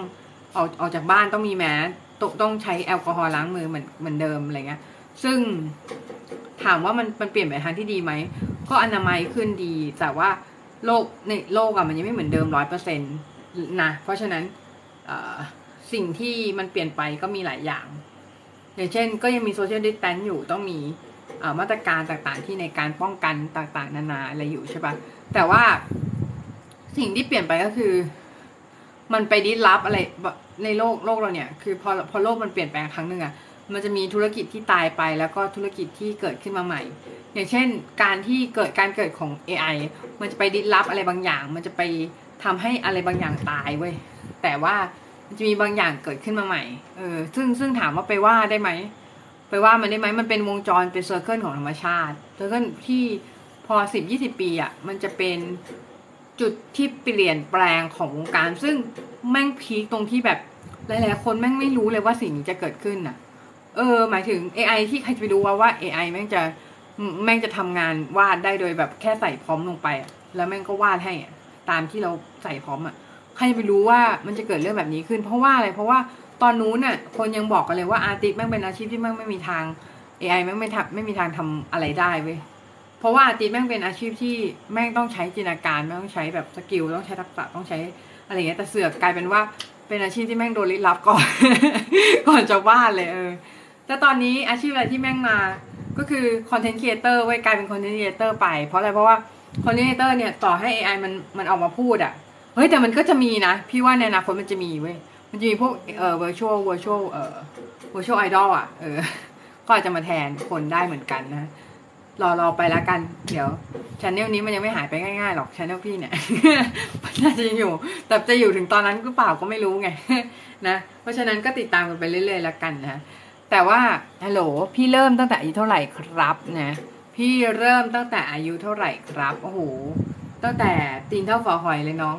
ออกออกจากบ้านต้องมีแมสตต้องใช้แอลกอฮอล์ล้างมือเหมือนเหมือนเดิมอะไรเงี้ย ซึ่งถามว่ามันมันเปลี่ยนไปทางที่ดีไหม ก็อนามัยขึ้นดี แต่ว่าโลกในโลกอะมันยังไม่เหมือนเดิมร้อยเปอร์เซ็นต์นะ เพราะฉะนั้นสิ่งที่มันเปลี่ยนไปก็มีหลายอย่าง อย่างเช่น ก็ยังมี social distance อยู่ต้องมีมาตรการต่างๆที่ในการป้องกันต่างๆ นานาอะไรอยู่ใช่ปะแต่ว่าสิ่งที่เปลี่ยนไปก็คือ มันไป disrupt อะไรในโลกโลกเราเนี่ย คือพอพอโลกมันเปลี่ยนแปลงครั้งหนึ่งอะ มันจะมีธุรกิจที่ตายไปแล้วก็ธุรกิจที่เกิดขึ้นมาใหม่ อย่างเช่น การที่เกิดการเกิดของ AI มันจะไป disrupt อะไรบางอย่าง มันจะไปทำให้อะไรบางอย่างตายเว้ยแต่ว่ามันจะมีบางอย่างเกิดขึ้นมาใหม่เออซึ่งซึ่งถามว่าไปว่าได้ไหมไปว่ามันได้ไหมมันเป็นวงจรเป็น circle ของธรรมชาติ circle ที่พอสิบยี่สิบปีอะมันจะเป็นจุดที่เปลี่ยนแปลงของวงการ ซึ่งแม่งพีคตรงที่แบบหลายๆคนแม่งไม่รู้เลยว่าสิ่งนี้จะเกิดขึ้นน่ะ เออ หมายถึง AI ที่ใครจะไปรู้ว่าว่า AI แม่งจะแม่งจะทำงานวาดได้โดยแบบแค่ใส่พร้อมลงไปแล้วแม่งก็วาดให้ตามที่เราใส่พร้อมอะใครจะไปรู้ว่ามันจะเกิดเรื่องแบบนี้ขึ้น เพราะว่าอะไรเพราะว่าตอนนู้นน่ะ คนยังบอกกันเลยว่าอาร์ติสแม่งเป็นอาชีพที่แม่งไม่มีทาง AI แม่งไม่ทำไม่มีทางทำอะไรได้เว้ยเพราะว่า artist แม่งเป็นอาชีพที่แม่งต้องใช้จินตนาการแม่งต้องใช้แบบ skill ต้องใช้ทักษะต้องใช้อะไรเงี้ยแต่เสือกกลายเป็นว่าเป็นอาชีพที่แม่งโดน disrupt ก่อน ก่อนจะวาดเลยเออ แต่ตอนนี้อาชีพอะไรที่แม่งมา ก็คือ content creator เว้ยกลายเป็น content creator ไป เพราะอะไรเพราะว่า content creator เนี่ยต่อให้ AI มันมันออกมาพูดอะเฮ้ยแต่มันก็จะมีนะ พี่ว่าในอนาคตมันจะมีเว้ยมันจะมีพวกเอ่อ virtual virtual เอ่อ virtual idol อะเออก็อาจจะมาแทนคนได้เหมือนกันนะรอรอไปแล้วกัน เดี๋ยวชแนลนี้มันยังไม่หายไปง่ายๆหรอกชแนลพี่เนี่ยน่าจะยังอยู่ แต่จะอยู่ถึงตอนนั้นหรือเปล่าก็ไม่รู้ไงนะ เพราะฉะนั้นก็ติดตามกันไปเรื่อยๆแล้วกันนะ แต่ว่าฮัลโหลพี่เริ่มตั้งแต่อายุเท่าไหร่ครับนะพี่เริ่มตั้งแต่อายุเท่าไหร่ครับโอ้โหตั้งแต่ตีนเท่าฝอหอยเลยน้อง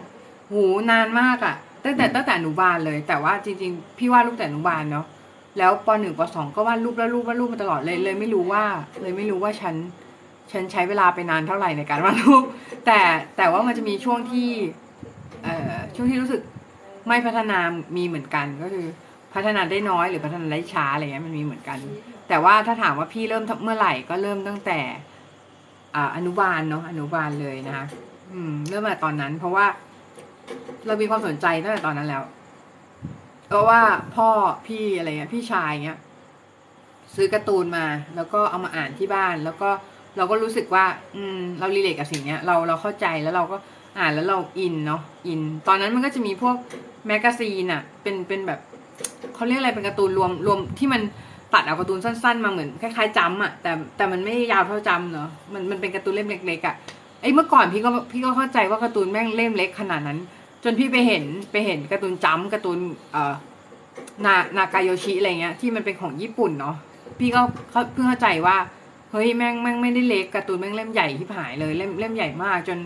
โหนานมากอะตั้งแต่ตั้งแต่อนุบาลเลย แต่ว่าจริง ๆ พี่วาดรูปแต่อนุบาลเนาะแล้วปหนึ่งปสองก็วาดรูปแล้วรูปวาดรูปมาตลอดเลยเลยไม่รู้ว่า เลยไม่รู้ว่าฉันฉันใช้เวลาไปนานเท่าไหร่ในการวาดรูป แต่แต่ว่ามันจะมีช่วงที่ เอ่อช่วงที่รู้สึกไม่พัฒนามีเหมือนกันก็คือ พัฒนาได้น้อยหรือพัฒนาได้ช้าอะไรเงี้ยมันมีเหมือนกัน แต่ว่าถ้าถามว่าพี่เริ่มเมื่อไหร่ก็เริ่มตั้งแต่อาอนุบาลเนาะอนุบาลเลยนะคะอืม เริ่มมาตอนนั้น เพราะว่า เรามีความสนใจตั้งแต่ตอนนั้นแล้วเพราะว่าพ่อพี่อะไรเงี้ยพี่ชายเงี้ย ซื้อการ์ตูนมา แล้วก็เอามาอ่านที่บ้าน แล้วก็เราก็รู้สึกว่า อืม เรา relate กับสิ่งเนี้ย เราเราเข้าใจแล้วเราก็อ่านแล้วเราอินเนาะอิน ตอนนั้นมันก็จะมีพวก magazine อะเป็นเป็นแบบ เขาเรียกอะไรเป็นการ์ตูนรวมรวมที่มันตัดเอาการ์ตูนสั้น ๆ มาเหมือนคล้ายๆจำอะแต่แต่มันไม่ยาวเท่าจำเนาะมันมันเป็นการ์ตูนเล่มเล็กๆอะไอ้เมื่อก่อนพี่ก็พี่ก็เข้าใจว่าการ์ตูนแม่งเล่มเล็กขนาดนั้น จนพี่ไปเห็นไปเห็นการ์ตูนจำการ์ตูนเอ่อนานากาโยชิอะไรเงี้ยที่มันเป็นของญี่ปุ่นเนาะพี่ก็เพิ่งเข้าใจว่าเฮ้ยแม่งแม่งไม่ได้เล็กการ์ตูนแม่งเล่มใหญ่ที่หายเลยเล่มเล่มใหญ่มาก จน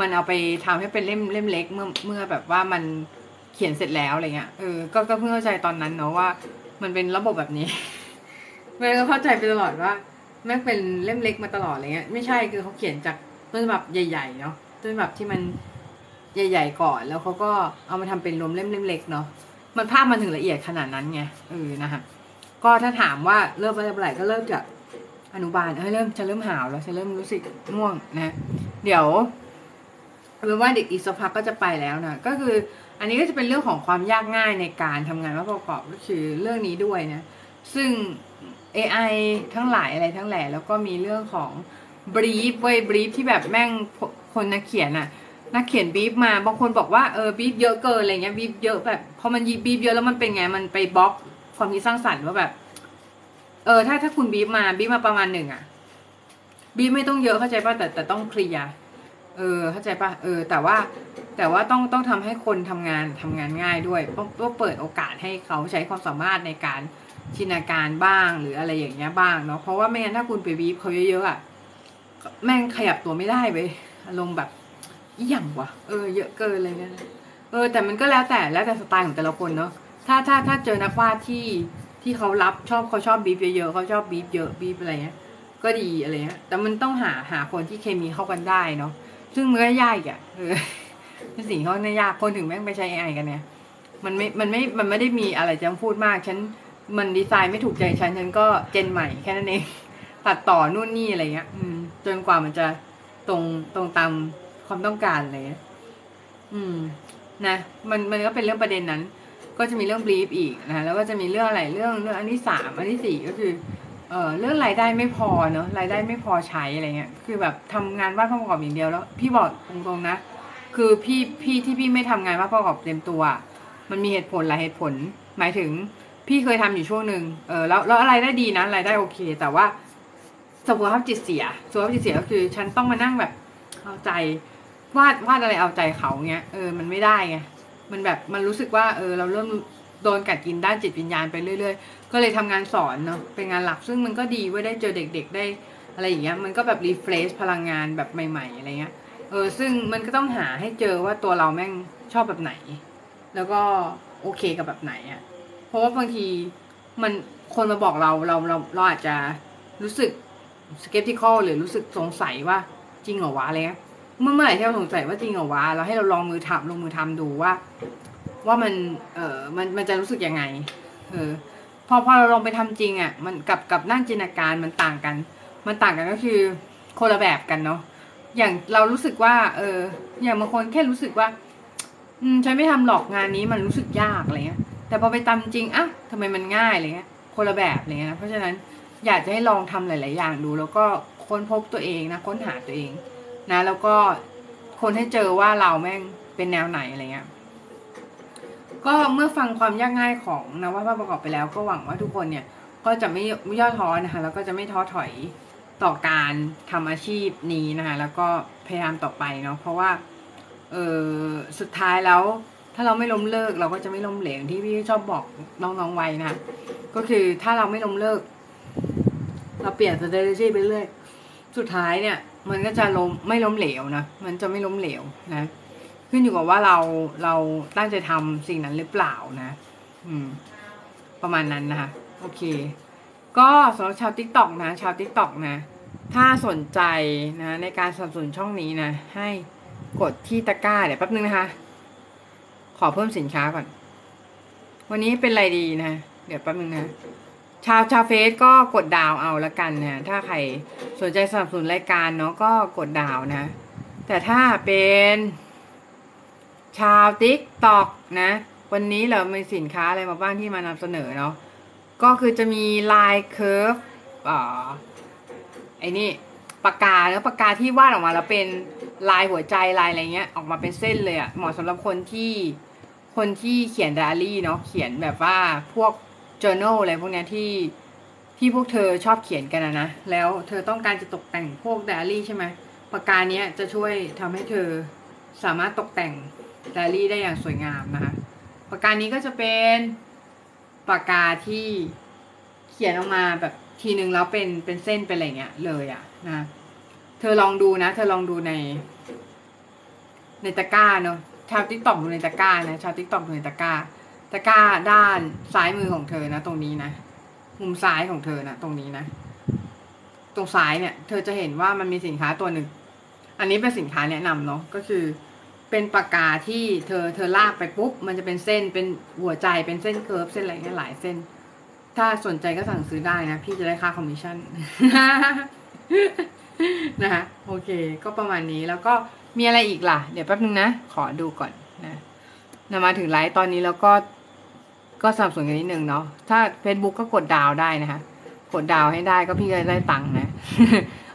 มันเอาไปทำให้เป็นเล่มเล่มเล็กเมื่อเมื่อแบบว่ามัน ขียนเสร็จแล้วอะไรเงี้ย เออ ก็ก็เพิ่งเข้าใจตอนนั้นเนาะว่า มันเป็นระบบแบบนี้ แม่ก็เข้าใจไปตลอดว่า แม่งเป็นเล่มเล็กมาตลอดอะไรเงี้ย ไม่ใช่คือเขาเขียนจากต้นฉบับใหญ่ๆเนาะ ต้นฉบับที่มันใหญ่ ๆ ก่อน แล้วเขาก็เอามาทำเป็นรวมเล่มเล็กๆเนาะ มันภาพมันถึงละเอียดขนาดนั้นไง เออ นะคะก็ถ้าถามว่าเริ่มเมื่อไหร่ก็เริ่มจากอนุบาล เอ้ยเริ่มจะเริ่มหาวแล้วจะเริ่มรู้สึกง่วงนะ เดี๋ยวเอาเป็นว่าเด็กอีกสักพักก็จะไปแล้วนะ ก็คือ อันนี้ก็จะเป็นเรื่องของความยากง่ายในการทำงานว่าประกอบก็คือเรื่องนี้ด้วยนะ ซึ่ง AI ทั้งหลายอะไรทั้งแหล่แล้วก็มีเรื่องของ brief เว้ย brief ที่แบบแม่งคนนักเขียนอะนักเขียนบีฟมาบางคนบอกว่าเออบีฟเยอะเกินอะไรเงี้ยบีฟเยอะแบบพอมันยิ่ง brief เยอะแล้วมันเป็นไงมันไปบล็อกความคิดสร้างสรรค์ว่าแบบ เออถ้าถ้าคุณบีฟมาบีฟมาประมาณหนึ่งอะบีฟไม่ต้องเยอะเข้าใจป่ะแต่แต่ต้องเคลียร์เออเข้าใจป่ะเออ แต่ว่า แต่ว่าต้องต้องทำให้คนทำงานทำงานง่ายด้วยต้องต้องเปิดโอกาสให้เขาใช้ความสามารถในการจินาการบ้างหรืออะไรอย่างเงี้ยบ้างเนาะเพราะว่าไม่งั้นถ้าคุณไปบีบเขาเยอะๆอะ่ะแม่งขยับตัวไม่ได้ไปอารมณ์แบบอีหยังวะเออเยอะเกินเลยเนี่ยเออ แต่มันก็แล้วแต่แล้วแต่สไตล์ของแต่ละคนเนาะถ้าถ้าถ้าเจอนักวาดที่ที่เขารับชอบเขาชอบบีบเยอะๆเขาชอบบีบเยอะบีบอะไรเงี้ยก็ดีอะไรเงี้ยแต่มันต้องหาหาคนที่เคมีเข้ากันได้เนาะซึ่งมันก็ยากอะเออ เป็นสิ่งเขาเนี่ยยากคนถึงแม่งไปใช้ AI กันเนี่ย มันไม่ มันไม่ มันไม่ได้มีอะไรจะพูดมาก ฉัน มันดีไซน์ไม่ถูกใจฉัน ฉันก็เจนใหม่แค่นั้นเอง ตัดต่อนู่นนี่อะไรเงี้ย อืม จนกว่ามันจะตรงตรงตามความต้องการอะไรเงี้ย อืม นะ มันมันก็เป็นเรื่องประเด็นนั้น ก็จะมีเรื่องบลีฟอีกนะ แล้วก็จะมีเรื่องอะไร เรื่องเรื่องอันที่สามอันที่สี่ก็คือเออเรื่องรายได้ไม่พอเนอะรายได้ไม่พอใช้อะไรเงี้ย คือแบบทำงานวาดภาพประกอบอย่างเดียวแล้ว พี่บอกตรงๆนะ คือพี่พี่ที่พี่ไม่ทำงานวาดภาพประกอบเต็มตัว มันมีเหตุผลหลายเหตุผล หมายถึงพี่เคยทำอยู่ช่วงหนึ่งเออแล้วแล้วอะไรได้ดีนะรายได้โอเค แต่ว่าสุขภาพจิตเสียสุขภาพจิตเสียก็คือ ฉันต้องมานั่งแบบเอาใจวาดวาดอะไรเอาใจเขาเงี้ยเออมันไม่ได้ไงมันแบบมันรู้สึกว่าเออเราเริ่มโดนกัดกินด้านจิตวิญญาณไปเรื่อยๆ ก็เลยทำงานสอนเนาะเป็นงานหลักซึ่งมันก็ดีว้ยได้เจอเด็กๆได้อะไรอย่างเงี้ยมันก็แบบ refresh พลังงานแบบใหม่ ๆ อะไรเงี้ย เออซึ่งมันก็ต้องหาให้เจอว่าตัวเราแม่งชอบแบบไหน แล้วก็โอเคกับแบบไหนอะ่ะ เพราะว่าบางทีมันคนมาบอกเราเราเราเราอาจจะรู้สึกสเก p ติคอลหรือรู้สึกสงสัยว่าจริงเหรอวะอะไรเงี้ยเมื่อเมื่อไหร่ที่เราสงสัยว่าจริงเหรอวะเราให้เราลองมือทำลงมือทำดูว่า ว่ามันเออมันมันจะรู้สึกยังไงเออพอพอเราลองไปทำจริงอะ่ะมันกับกับนั่งจินตนาการมันต่างกัน มันต่างกันก็คือคนละแบบกันเนาะ อย่างเรารู้สึกว่า เออ อย่างบางคนแค่รู้สึกว่า อืมฉันไม่ทำหรอกงานนี้มันรู้สึกยากอะไรเงี้ย แต่พอไปทำจริงอะทำไมมันง่ายอะไรเงี้ย คนละแบบอะไรเงี้ย เพราะฉะนั้นอยากจะให้ลองทำหลาย ๆ อย่างดู แล้วก็ค้นพบตัวเองนะค้นหาตัวเองนะ แล้วก็คนให้เจอว่าเราแม่งเป็นแนวไหนอะไรเงี้ย ก็เมื่อฟังความยากง่ายของนวภาพประกอบไปแล้ว ก็หวังว่าทุกคนเนี่ย ก็จะไม่ไม่ย่อท้อนะคะแล้วก็จะไม่ท้อถอย ต่อการทำอาชีพนี้นะคะแล้วก็พยายามต่อไปเนาะเพราะว่าเออสุดท้ายแล้ว ถ้าเราไม่ล้มเลิก เราก็จะไม่ล้มเหลวที่พี่ชอบบอกน้องๆไว้นะก็คือถ้าเราไม่ล้มเลิก เราเปลี่ยน strategy ไปเรื่อยสุดท้ายเนี่ย มันก็จะล้มไม่ล้มเหลวนะมันจะไม่ล้มเหลวนะขึ้นอยู่กับว่าเราเราตั้งใจทำสิ่งนั้นหรือเปล่านะ อืม ประมาณนั้นนะคะ โอเค ก็สำหรับชาว t ิ k t o k นะชาว t ิ k t o k นะ ถ้าสนใจนะในการสนับสนุนช่องนี้นะ ให้กดที่ตะกร้าเดี๋ยวแป๊บนึงนะคะ ขอเพิ่มสินค้าก่อน วันนี้เป็นอะไรดีนะ เดี๋ยวแป๊บนึงนะ ชาวชาวเฟซก็กดดาวเอาละกันนะถ้าใครสนใจสนับสนุนรายการเนาะก็กดดาวนะ แต่ถ้าเป็นชาว TikTok นะ วันนี้เรามีสินค้าอะไรมาบ้างที่มานำเสนอเนาะ ก็คือจะมีลาย curve อ่าไอ้นี่ปากกาเนาะปากกาที่วาดออกมาแล้วเป็นลายหัวใจลายอะไรเงี้ยออกมาเป็นเส้นเลยอะ่ะเหมาะสำหรับคนที่คนที่เขียนไดอารี่เนาะเขียนแบบว่าพวก journal อะไรพวกเนี้ยที่ที่พวกเธอชอบเขียนกันนะนะแล้วเธอต้องการจะตกแต่งพวกไดอารี่ใช่ไหมปากกาเนี้ยจะช่วยทำให้เธอสามารถตกแต่งไดอารี่ได้อย่างสวยงามนะคะปากกานี้ก็จะเป็น ปากกาที่เขียนออกมาแบบทีนึงแล้วเป็นเป็นเส้นเป็นอะไรเงี้ยเลยอะนะ เธอลองดูนะ เธอลองดูใน ในตะกร้าเนาะชาว TikTok ดูในตะกร้านะชาว TikTok ดูในตะกร้า ตะกร้าด้านซ้ายมือของเธอนะ ตรงนี้นะมุมซ้ายของเธอนะตรงนี้นะ ตรงซ้ายเนี่ย เธอจะเห็นว่ามันมีสินค้าตัวหนึ่ง อันนี้เป็นสินค้าแนะนำเนาะก็คือ เป็นปากกาที่เธอเธอลากไปปุ๊บ มันจะเป็นเส้นเป็นหัวใจเป็นเส้น curve เส้นอะไรเงี้ยหลายเส้น ถ้าสนใจก็สั่งซื้อได้นะ พี่จะได้ค่าคอมมิชชั่นนะคะโอเค ก็ประมาณนี้แล้วก็มีอะไรอีกล่ะ เดี๋ยวแป๊บนึงนะ ขอดูก่อนนะนะมาถึงไลฟ์ตอนนี้แล้วก็ก็สนับสนุนกันนิดนึงเนาะถ้า Facebook ก็กดดาวได้นะคะกดดาวให้ได้ก็พี่ก็ได้ตังค์นะ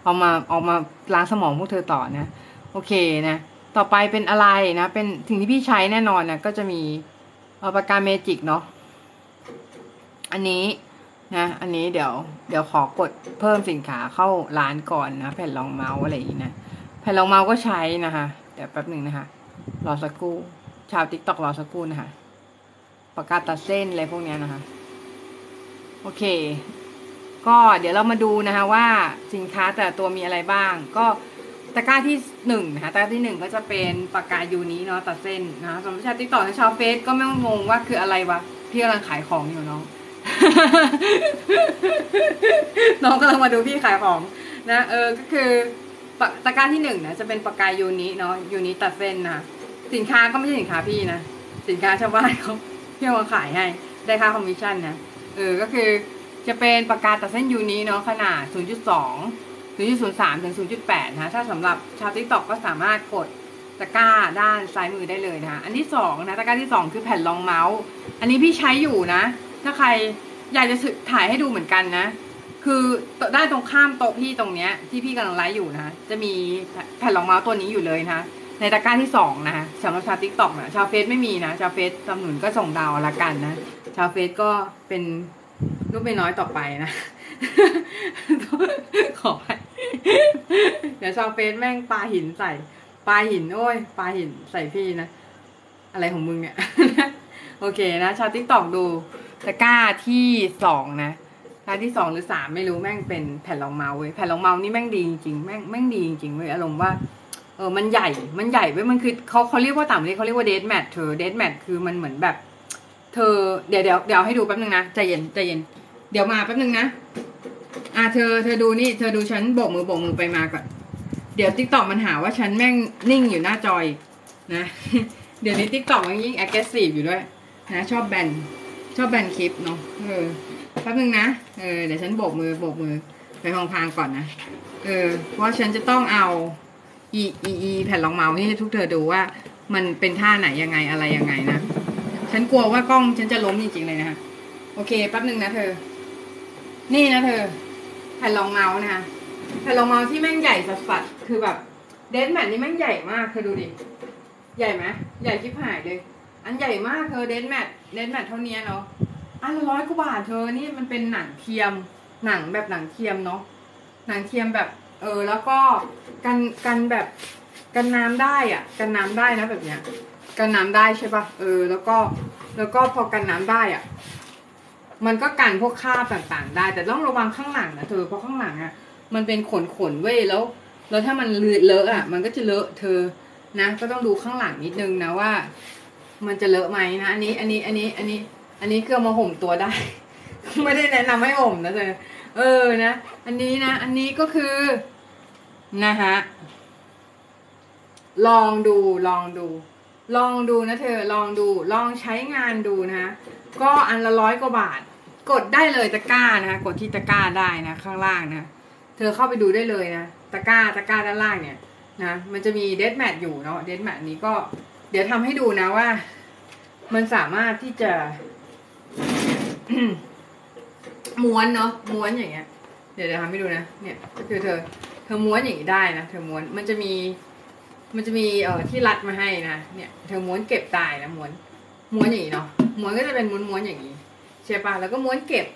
เอามาเอามาล้างสมองพวกเธอต่อนะ โอเคนะ ต่อไปเป็นอะไรนะ เป็นสิ่งที่พี่ใช้แน่นอนนะก็จะมีเอาปากกาเมจิกเนาะ อันนี้นะ อันนี้เดี๋ยว เดี๋ยวขอกดเพิ่มสินค้าเข้าร้านก่อนนะ แผ่นรองเมาส์อะไรอย่างนี้นะ แผ่นรองเมาส์ก็ใช้นะคะเดี๋ยวแป๊บหนึ่งนะคะ รอสักครู่ ชาว TikTok รอสักครู่นะคะ ปากกาตัดเส้นอะไรพวกนี้นะคะ โอเค ก็เดี๋ยวเรามาดูนะคะว่าสินค้าแต่ละตัวมีอะไรบ้าง ก็ ตะกร้าที่หนึ่งนะคะตะกร้าที่หนึ่งก็จะเป็นปากกา Uni เนาะตัดเส้นนะคะสำหรับชาว TikTok ชาวเฟซก็ไม่ต้องงงว่าคืออะไรวะพี่กำลังขายของอยู่น้อง น้องกำลังมาดูพี่ขายของนะเออก็คือตะกร้าที่หนึ่งนะจะเป็นปากกา Uni เนาะ Uni ตัดเส้นนะสินค้าก็ไม่ใช่สินค้าพี่นะสินค้าชาวบ้านเขาพี่มาขายให้ได้ค่าคอมมิชชั่นนะเออก็คือจะเป็นปากกาตัดเส้น Uni เนาะขนาด 0.2 0.03ถึง0.8นะถ้าสำหรับชาว TikTok ก็สามารถกดตะกร้าด้านซ้ายมือได้เลยนะคะอันที่สองนะตะกร้าที่สองคือแผ่นรองเมาส์ อันนี้พี่ใช้อยู่นะ ถ้าใครอยากจะถ่ายให้ดูเหมือนกันนะ คือด้านตรงข้ามโต๊ะพี่ตรงเนี้ยที่พี่กำลังไลฟ์อยู่นะจะมีแผ่นรองเมาส์ตัวนี้อยู่เลยนะในตะกร้าที่สองนะสำหรับชาว TikTok นะชาวเฟซไม่มีนะชาวเฟซสนับสนุนก็ส่งดาวละกันนะชาวเฟซก็เป็นลูกไม่น้อยต่อไปนะ ขอไปเดี๋ยวชาวเฟซแม่งปลาหินใส่ปลาหินโอ้ยปลาหินใส่พี่นะ อะไรของมึงเนี่ย โอเคนะ ชาว TikTok ดูตะกร้าที่สองนะตะกร้าที่สองหรือสามไม่รู้แม่งเป็นแผ่นรองเมาส์เว้ยแผ่นรองเมาส์นี่แม่งดีจริงแม่งแม่งดีจริงเว้ยอารมณ์ว่าเออมันใหญ่มันใหญ่เว้ยมันคือเขาเขาเรียกว่าต่างประเทศเขาเรียกว่า desk mat เธอ desk mat คือมันเหมือนแบบ เธอเดี๋ยวเดี๋ยวเดี๋ยวให้ดูแป๊บนึงนะใจเย็นใจเย็น เดี๋ยวมาแป๊บนึงนะ อ่าเธอเธอดูนี่เธอดูฉันโบกมือโบกมือไปมาก่อน เดี๋ยว TikTok มันหาว่าฉันแม่งนิ่งอยู่หน้าจอนะ เดี๋ยวนี้ TikTok มันยิ่ง aggressive อยู่ด้วยนะชอบแบนชอบแบนคลิปเนาะเออแป๊บนึงนะเออเดี๋ยวฉันโบกมือโบกมือไปพลางก่อนนะเออเพราะฉันจะต้องเอาอีอีอีแผ่นรองเมาส์นี่ให้พวกเธอดูว่า มันเป็นท่าไหนยังไงอะไรยังไงนะฉันกลัวว่ากล้องฉันจะล้มจริงๆเลยนะคะโอเคแป๊บนึงนะเธอ นี่นะเธอ แผ่นรองเมาส์นะคะแผ่นรองเมาส์ที่แม่งใหญ่สัสๆคือแบบ desk mat นี่แม่งใหญ่มากเธอดูดิ ใหญ่ไหมใหญ่ชิบหายเลย อันใหญ่มากเธอ desk mat desk mat เท่านี้เนาะอันละร้อยกว่าบาทเธอนี่มันเป็นหนังเทียม หนังแบบหนังเทียมเนาะหนังเทียมแบบ เออ แล้วก็กันกันแบบกันน้ำได้อะกันน้ำได้นะแบบเนี้ย กันน้ำได้ใช่ปะเออ แล้วก็แล้วก็พอกันน้ำได้อะ มันก็กันพวกคราบต่างๆ ได้ แต่ต้องระวังข้างหลังนะเธอเพราะข้างหลังอะมันเป็นขนขนเว้ยแล้ว แล้วถ้ามันเลอะอะมันก็จะเลอะเธอนะ ก็ต้องดูข้างหลังนิดนึงนะว่า มันจะเลอะไหมนะอันนี้อันนี้อันนี้อันนี้ อันนี้คือเอามาห่มตัวได้ ไม่ได้แนะนำให้ห่มนะเธอเออนะ อันนี้นะ อันนี้ก็คือนะฮะลองดูลองดู ลองดูนะเธอลองดู ลองใช้งานดูนะ ก็อันละร้อยกว่าบาท กดได้เลยตะกร้านะคะกดที่ตะกร้าได้นะข้างล่างนะเธอเข้าไปดูได้เลยนะตะกร้าตะกร้าด้านล่างเนี่ยนะมันจะมีเดดแมทอยู่เนาะเดดแมทนี้ก็เดี๋ยวทำให้ดูนะว่า มันสามารถที่จะม้วนเนาะม้วนอย่างเงี้ย เดี๋ยวเดี๋ยวทำให้ดูนะเนี่ย ก็คือเธอ เธอม้วนอย่างนี้ได้นะเธอม้วนมันจะมี มันจะมีเอ่อที่รัดมาให้นะเนี่ย เธอม้วนเก็บได้นะม้วนม้วนอย่างนี้เนาะม้วนก็จะเป็นม้วนม้วนๆอย่างนี้ ใช่ปะแล้วก็ม้วนเก็บ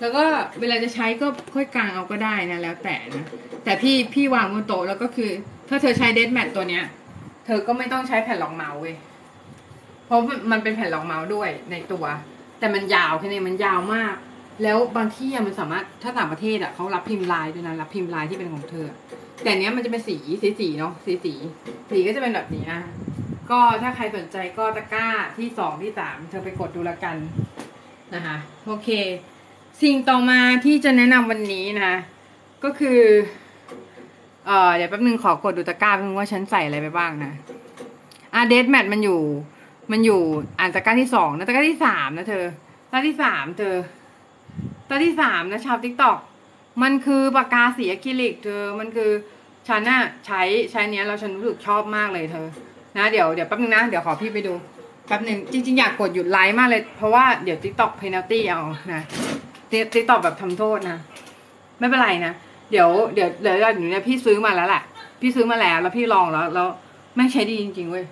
แล้วก็เวลาจะใช้ก็ค่อยกางเอาก็ได้นะแล้วแต่นะแต่พี่พี่วางบนโต๊ะแล้วก็คือ ถ้าเธอใช้เดดแมทตัวเนี้ย เธอก็ไม่ต้องใช้แผ่นรองเมาส์เว้ยเพราะมันเป็นแผ่นรองเมาส์ด้วยในตัว แต่มันยาวแค่นี้มันยาวมาก แล้วบางที่มันสามารถถ้าต่างประเทศอะเขารับพิมพ์ลายด้วยนะรับพิมพ์ลายที่เป็นของเธอ แต่อันเนี้ยมันจะเป็นสีสีสีเนาะสีสีสีก็จะเป็นแบบนี้นะก็ถ้าใครสนใจก็ตะกร้าที่สองที่สามเธอไปกดดูละกัน นะคะโอเค สิ่งต่อมาที่จะแนะนำวันนี้นะก็คือเออเดี๋ยวแป๊บนึงขอกดดูตะกร้าแป๊บนึงว่าฉันใส่อะไรไปบ้างนะอะ desk mat มันอยู่ มันอยู่อ่าตะกร้าที่สองนะตะกร้าที่สามนะเธอตะกร้าที่สามเธอตะกร้าที่สามนะชาว TikTok มันคือปากกาสีอะคริลิก เธอมันคือฉันน่ะใช้ใช้เนี้ยแล้วฉันรู้สึกชอบมากเลยเธอ นะเดี๋ยวเดี๋ยวแป๊บนึงนะ เดี๋ยวขอพี่ไปดู แป๊บนึงจริง ๆ อยากกดหยุดไลฟ์มากเลย เพราะว่าเดี๋ยว TikTok penalty เอานะ TikTok แบบทำโทษนะ ไม่เป็นไรนะ เดี๋ยวเดี๋ยวเดี๋ยวเดี๋ยวเนี่ยพี่ซื้อมาแล้วแหละพี่ซื้อมาแล้ว แล้วพี่ลองแล้ว แล้วแม่งใช้ดีจริง ๆ เว้ย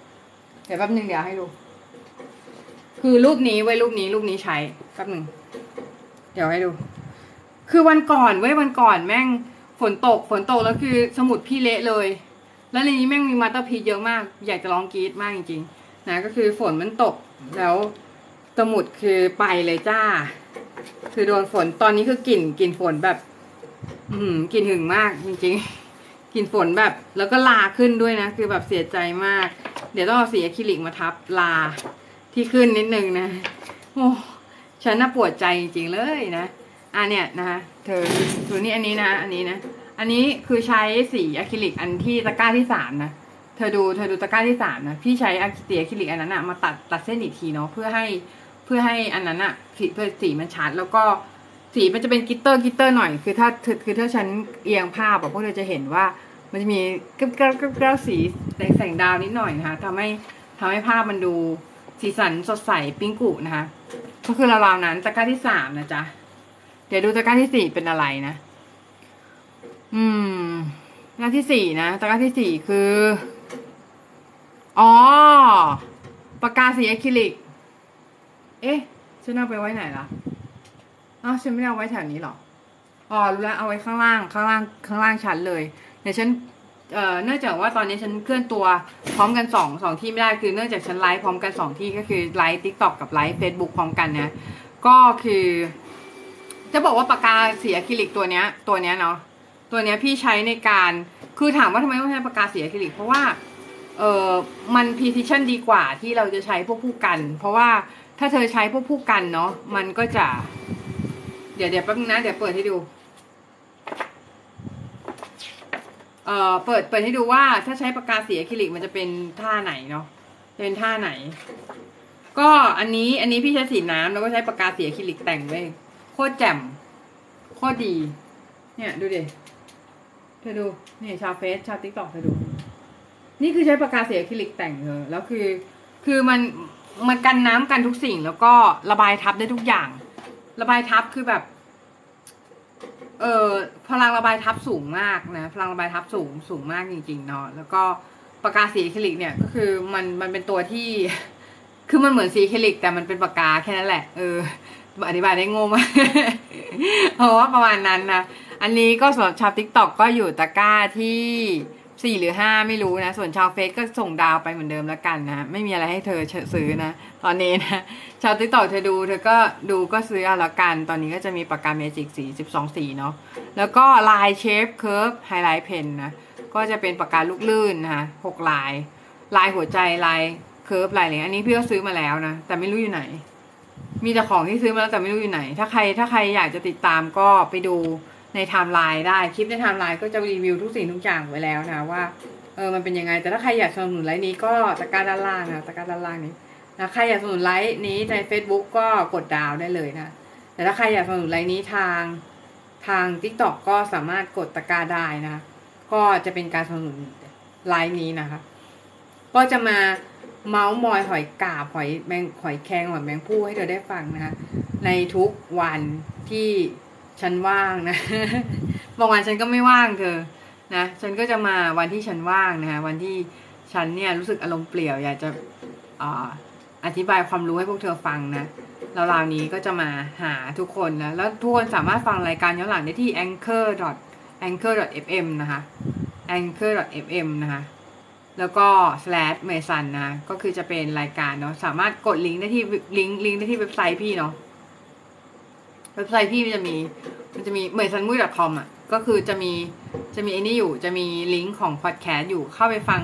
เดี๋ยวแป๊บนึงเดี๋ยวให้ดู คือรูปนี้เว้ยรูปนี้รูปนี้ใช้แป๊บนึงเดี๋ยวให้ดู คือวันก่อนเว้ยวันก่อนแม่งฝนตกฝนตกแล้วคือสมุดพี่เละเลย แล้วในนี้แม่งมี masterpiece เยอะมาก อยากจะร้องกรี๊ดมากจริงๆ นะก็คือฝนมันตกแล้วสมุดคือไปเลยจ้า คือโดนฝนตอนนี้คือกลิ่นกลิ่นฝนแบบ อืมกลิ่นหึ่งมากจริงๆกลิ่นฝนแบบ แล้วก็ราขึ้นด้วยนะ คือแบบเสียใจมาก เดี๋ยวต้องเอาสีอะคริลิกมาทับราที่ขึ้นนิดนึงนะโอ้ฉันน่าปวดใจจริงๆเลยนะอะเนี่ยนะคะเธอดูนี่อันนี้นะอันนี้นะ อันนี้คือใช้สีอะคริลิกอันที่ตะกร้าที่สามนะ เธอดูเธอดูตะกร้าที่สามนะพี่ใช้อะสีอะคริลิกอันนั้นอะมาตัดตัดเส้นอีกทีเนาะเพื่อให้เพื่อให้อันนั้นอะสีเพื่อสีมันชัด แล้วก็สีมันจะเป็น glitter glitter หน่อยคือถ้าคือคือถ้าฉันเอียงภาพอะพวกเธอจะเห็นว่ามันจะมีกระเกล้ากระเกล้าสีแสงดาวนิดหน่อยนะคะทำให้ทำให้ภาพมันดูสีสันสดใสปิ้งกุนะคะก็คือราวๆนั้นตะกร้าที่สามนะจ๊ะเดี๋ยวดูตะกร้าที่สี่เป็นอะไรนะ อืมตะกร้าที่สี่นะตะกร้าที่สี่คือ อ๋อ ปากกาสีอะคริลิก เอ๊ะ ฉันเอาไปไว้ไหนล่ะอ้าวฉันไม่ได้เอาไว้แถวนี้หรอ อ๋อรู้แล้วเอาไว้ข้างล่าง ข้างล่าง ข้างล่างชั้นเลย เดี๋ยวฉัน เอ่อ เนื่องจากว่าตอนนี้ฉันเคลื่อนตัวพร้อมกันสองสองที่ไม่ได้ คือเนื่องจากฉันไลฟ์พร้อมกันสองที่ก็คือไลฟ์ TikTok กับไลฟ์เฟซบุ๊กพร้อมกันนะ ก็คือ จะบอกว่าปากกาสีอะคริลิกตัวเนี้ย ตัวเนี้ยเนาะ ตัวเนี้ยพี่ใช้ในการ คือถามว่าทำไมต้องใช้ปากกาสีอะคริลิก เพราะว่า เออมัน precision ดีกว่าที่เราจะใช้พวกผู้กัน เพราะว่าถ้าเธอใช้พวกผู้กันเนาะมันก็จะ เดี๋ยวเดี๋ยวแป๊บนึงนะเดี๋ยวเปิดให้ดูเอ่อเปิดเปิดให้ดูว่าถ้าใช้ปากกาสีอะคริลิกมันจะเป็นท่าไหนเนาะจะเป็นท่าไหน ก็อันนี้อันนี้พี่ใช้สีน้ำแล้วก็ใช้ปากกาสีอะคริลิกแต่งไว้โคตรแจ่มโคตรดี เนี่ยดูดิเธอดูนี่ชาวเฟซชาว TikTok เธอดู นี่คือใช้ปากกาสีอะคริลิกแต่งเธอแล้วคือ คือมันมันกันน้ำกันทุกสิ่ง แล้วก็ระบายทับได้ทุกอย่าง ระบายทับคือแบบ เออพลังระบายทับสูงมากนะพลังระบายทับสูงสูงมากจริงๆเนาะแล้วก็ปากกาสีอะคริลิกเนี่ยก็คือมันมันเป็นตัวที่ คือมันเหมือนสีอะคริลิก แต่มันเป็นปากกาแค่นั้นแหละ เอออธิบายได้งงมากเพราะว่าประมาณนั้นนะอันนี้ก็สำหรับชาว TikTok ก็อยู่ตะกร้าที่ สี่หรือห้าไม่รู้นะ ส่วนชาวเฟซก็ส่งดาวไปเหมือนเดิมแล้วกันนะ ไม่มีอะไรให้เธอซื้อนะ ตอนนี้นะ ชาว TikTok เธอดูเธอก็ดูก็ซื้อเอาละกัน ตอนนี้ก็จะมีปากกาเมจิกสีสิบสองสีเนาะ แล้วก็ลาย shape curve highlight pen นะ ก็จะเป็นปากกาลูกลื่นนะคะหกลาย ลายหัวใจลาย curve ลายอะไรอันนี้พี่ก็ซื้อมาแล้วนะ แต่ไม่รู้อยู่ไหน มีแต่ของที่ซื้อมาแล้วแต่ไม่รู้อยู่ไหน ถ้าใครถ้าใครอยากจะติดตามก็ไปดู ในไทม์ไลน์ได้คลิปในไทม์ไลน์ก็จะรีวิวทุกสิ่งทุกอย่างไว้แล้วนะว่าเออมันเป็นยังไง แต่ถ้าใครอยากสนับสนุนไลฟ์นี้ก็ตะกร้าด้านล่างนะตะกร้าด้านล่างนี้นะใครอยากสนับสนุนไลฟ์นี้ใน Facebook ก็กดดาวได้เลยนะแต่ถ้าใครอยากสนับสนุนไลฟ์นี้ทางทาง TikTok ก็สามารถกดตะกร้าได้นะก็จะเป็นการสนับสนุนไลฟ์นี้นะคะ ก็จะมาเมาส์มอยหอยกาบหอยแมงหอยแครงหอยแมงผู้ให้เธอได้ฟังนะคะในทุกวันที่ ฉันว่างนะบางวันฉันก็ไม่ว่างเธอนะฉันก็จะมาวันที่ฉันว่างนะคะวันที่ฉันเนี่ยรู้สึกอารมณ์เปลี่ยวอยากจะออธิบายความรู้ให้พวกเธอฟังนะแล้วราวนี้ก็จะมาหาทุกคนนะแล้วทุกคนสามารถฟังรายการย้อนหลังได้ที่ anchor anchor fm นะคะ anchor fm นะคะแล้วก็ slash mason นะ ก็คือจะเป็นรายการเนาะ สามารถกดลิงก์ได้ที่ลิงก์ลิงก์ได้ที่เว็บไซต์พี่เนาะ ว็บไซต์พี่มันจะมี มันจะมีเหมยซันมุ้ย .com อะ ก็คือจะมีจะมีไอ้นี่อยู่จะมีลิงก์ของพอดแคสต์อยู่เข้าไปฟัง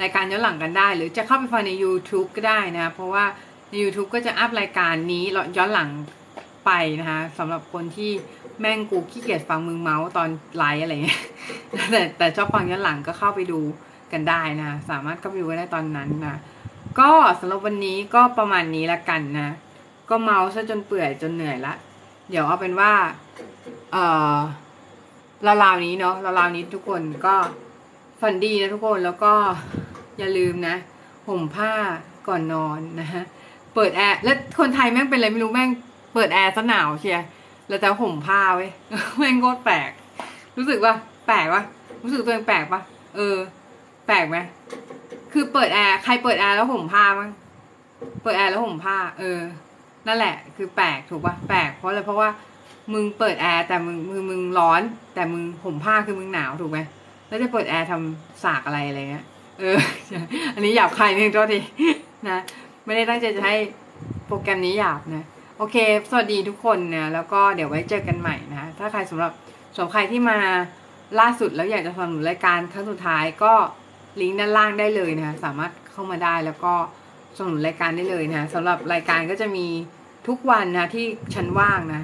รายการย้อนหลังกันได้ หรือจะเข้าไปฟังใน YouTube ก็ได้นะ เพราะว่าใน YouTube ก็จะอัพรายการนี้ย้อนหลังไปนะคะสำหรับคนที่แม่งกูขี้เกียจฟังมึงเมาส์ตอนไลฟ์อะไรเงี้ยแต่แต่ชอบฟังย้อนหลังก็เข้าไปดูกันได้นะสามารถเข้าไปดูได้ตอนนั้นนะก็สำหรับวันนี้ก็ประมาณนี้ละกันนะ ก็เมาซะจนเปื่อยจนเหนื่อยละ เดี๋ยวเอาเป็นว่า เออราวๆนี้เนาะราวๆนี้ทุกคนก็ฝันดีนะทุกคนแล้วก็อย่าลืมนะ ห่มผ้าก่อนนอนนะฮะ เปิดแอร์แล้วคนไทยแม่งเป็นอะไรไม่รู้แม่งเปิดแอร์ซะหนาวเชียวแล้วแต่ห่มผ้าไว้แม่งโคตรแปลก รู้สึกว่าแปลกปะรู้สึกตัวเองแปลกปะเออ แปลกไหมคือเปิดแอร์ใครเปิดแอร์แล้วห่มผ้ามั้งเปิดแอร์แล้วห่มผ้า เออ นั่นแหละ คือแปลกถูกปะแปลกเพราะอะไรเพราะว่ามึงเปิดแอร์แต่มึงมึงมึงร้อน แต่มึงห่มผ้าคือมึงหนาวถูกไหมแล้วจะเปิดแอร์ทำสากอะไรอะไรเงี้ยเออ อันนี้หยาบใคายนิดนึงโทษทีนะไม่ได้ตั้งใจจะให้โปรแกรมนี้หยาบนะโอเค สวัสดีทุกคนนะแล้วก็เดี๋ยวไว้เจอกันใหม่นะถ้าใครสำหรับสำหรับใครที่มาล่าสุดแล้วอยากจะสนับสนุนรายการครั้งสุดท้ายก็ลิงก์ด้านล่างได้เลยนะคะสามารถเข้ามาได้แล้วก็สนับสนุนรายการได้เลยนะสำหรับรายการก็จะมี ทุกวันนะที่ฉันว่างนะ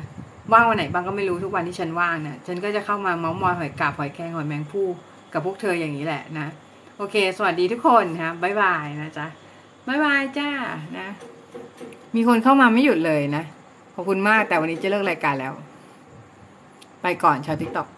ว่างวันไหนบ้างก็ไม่รู้ทุกวันที่ฉันว่างนะฉันก็จะเข้ามาเมาส์มอยหอยกาบหอยแครงหอยแมงผู้กับพวกเธออย่างนี้แหละนะโอเค สวัสดีทุกคนนะบ๊ายบายนะจ๊ะบ๊ายบายจ้านะ มีคนเข้ามาไม่หยุดเลยนะขอบคุณมากแต่วันนี้จะเลิกรายการแล้ว ไปก่อนชาว TikTok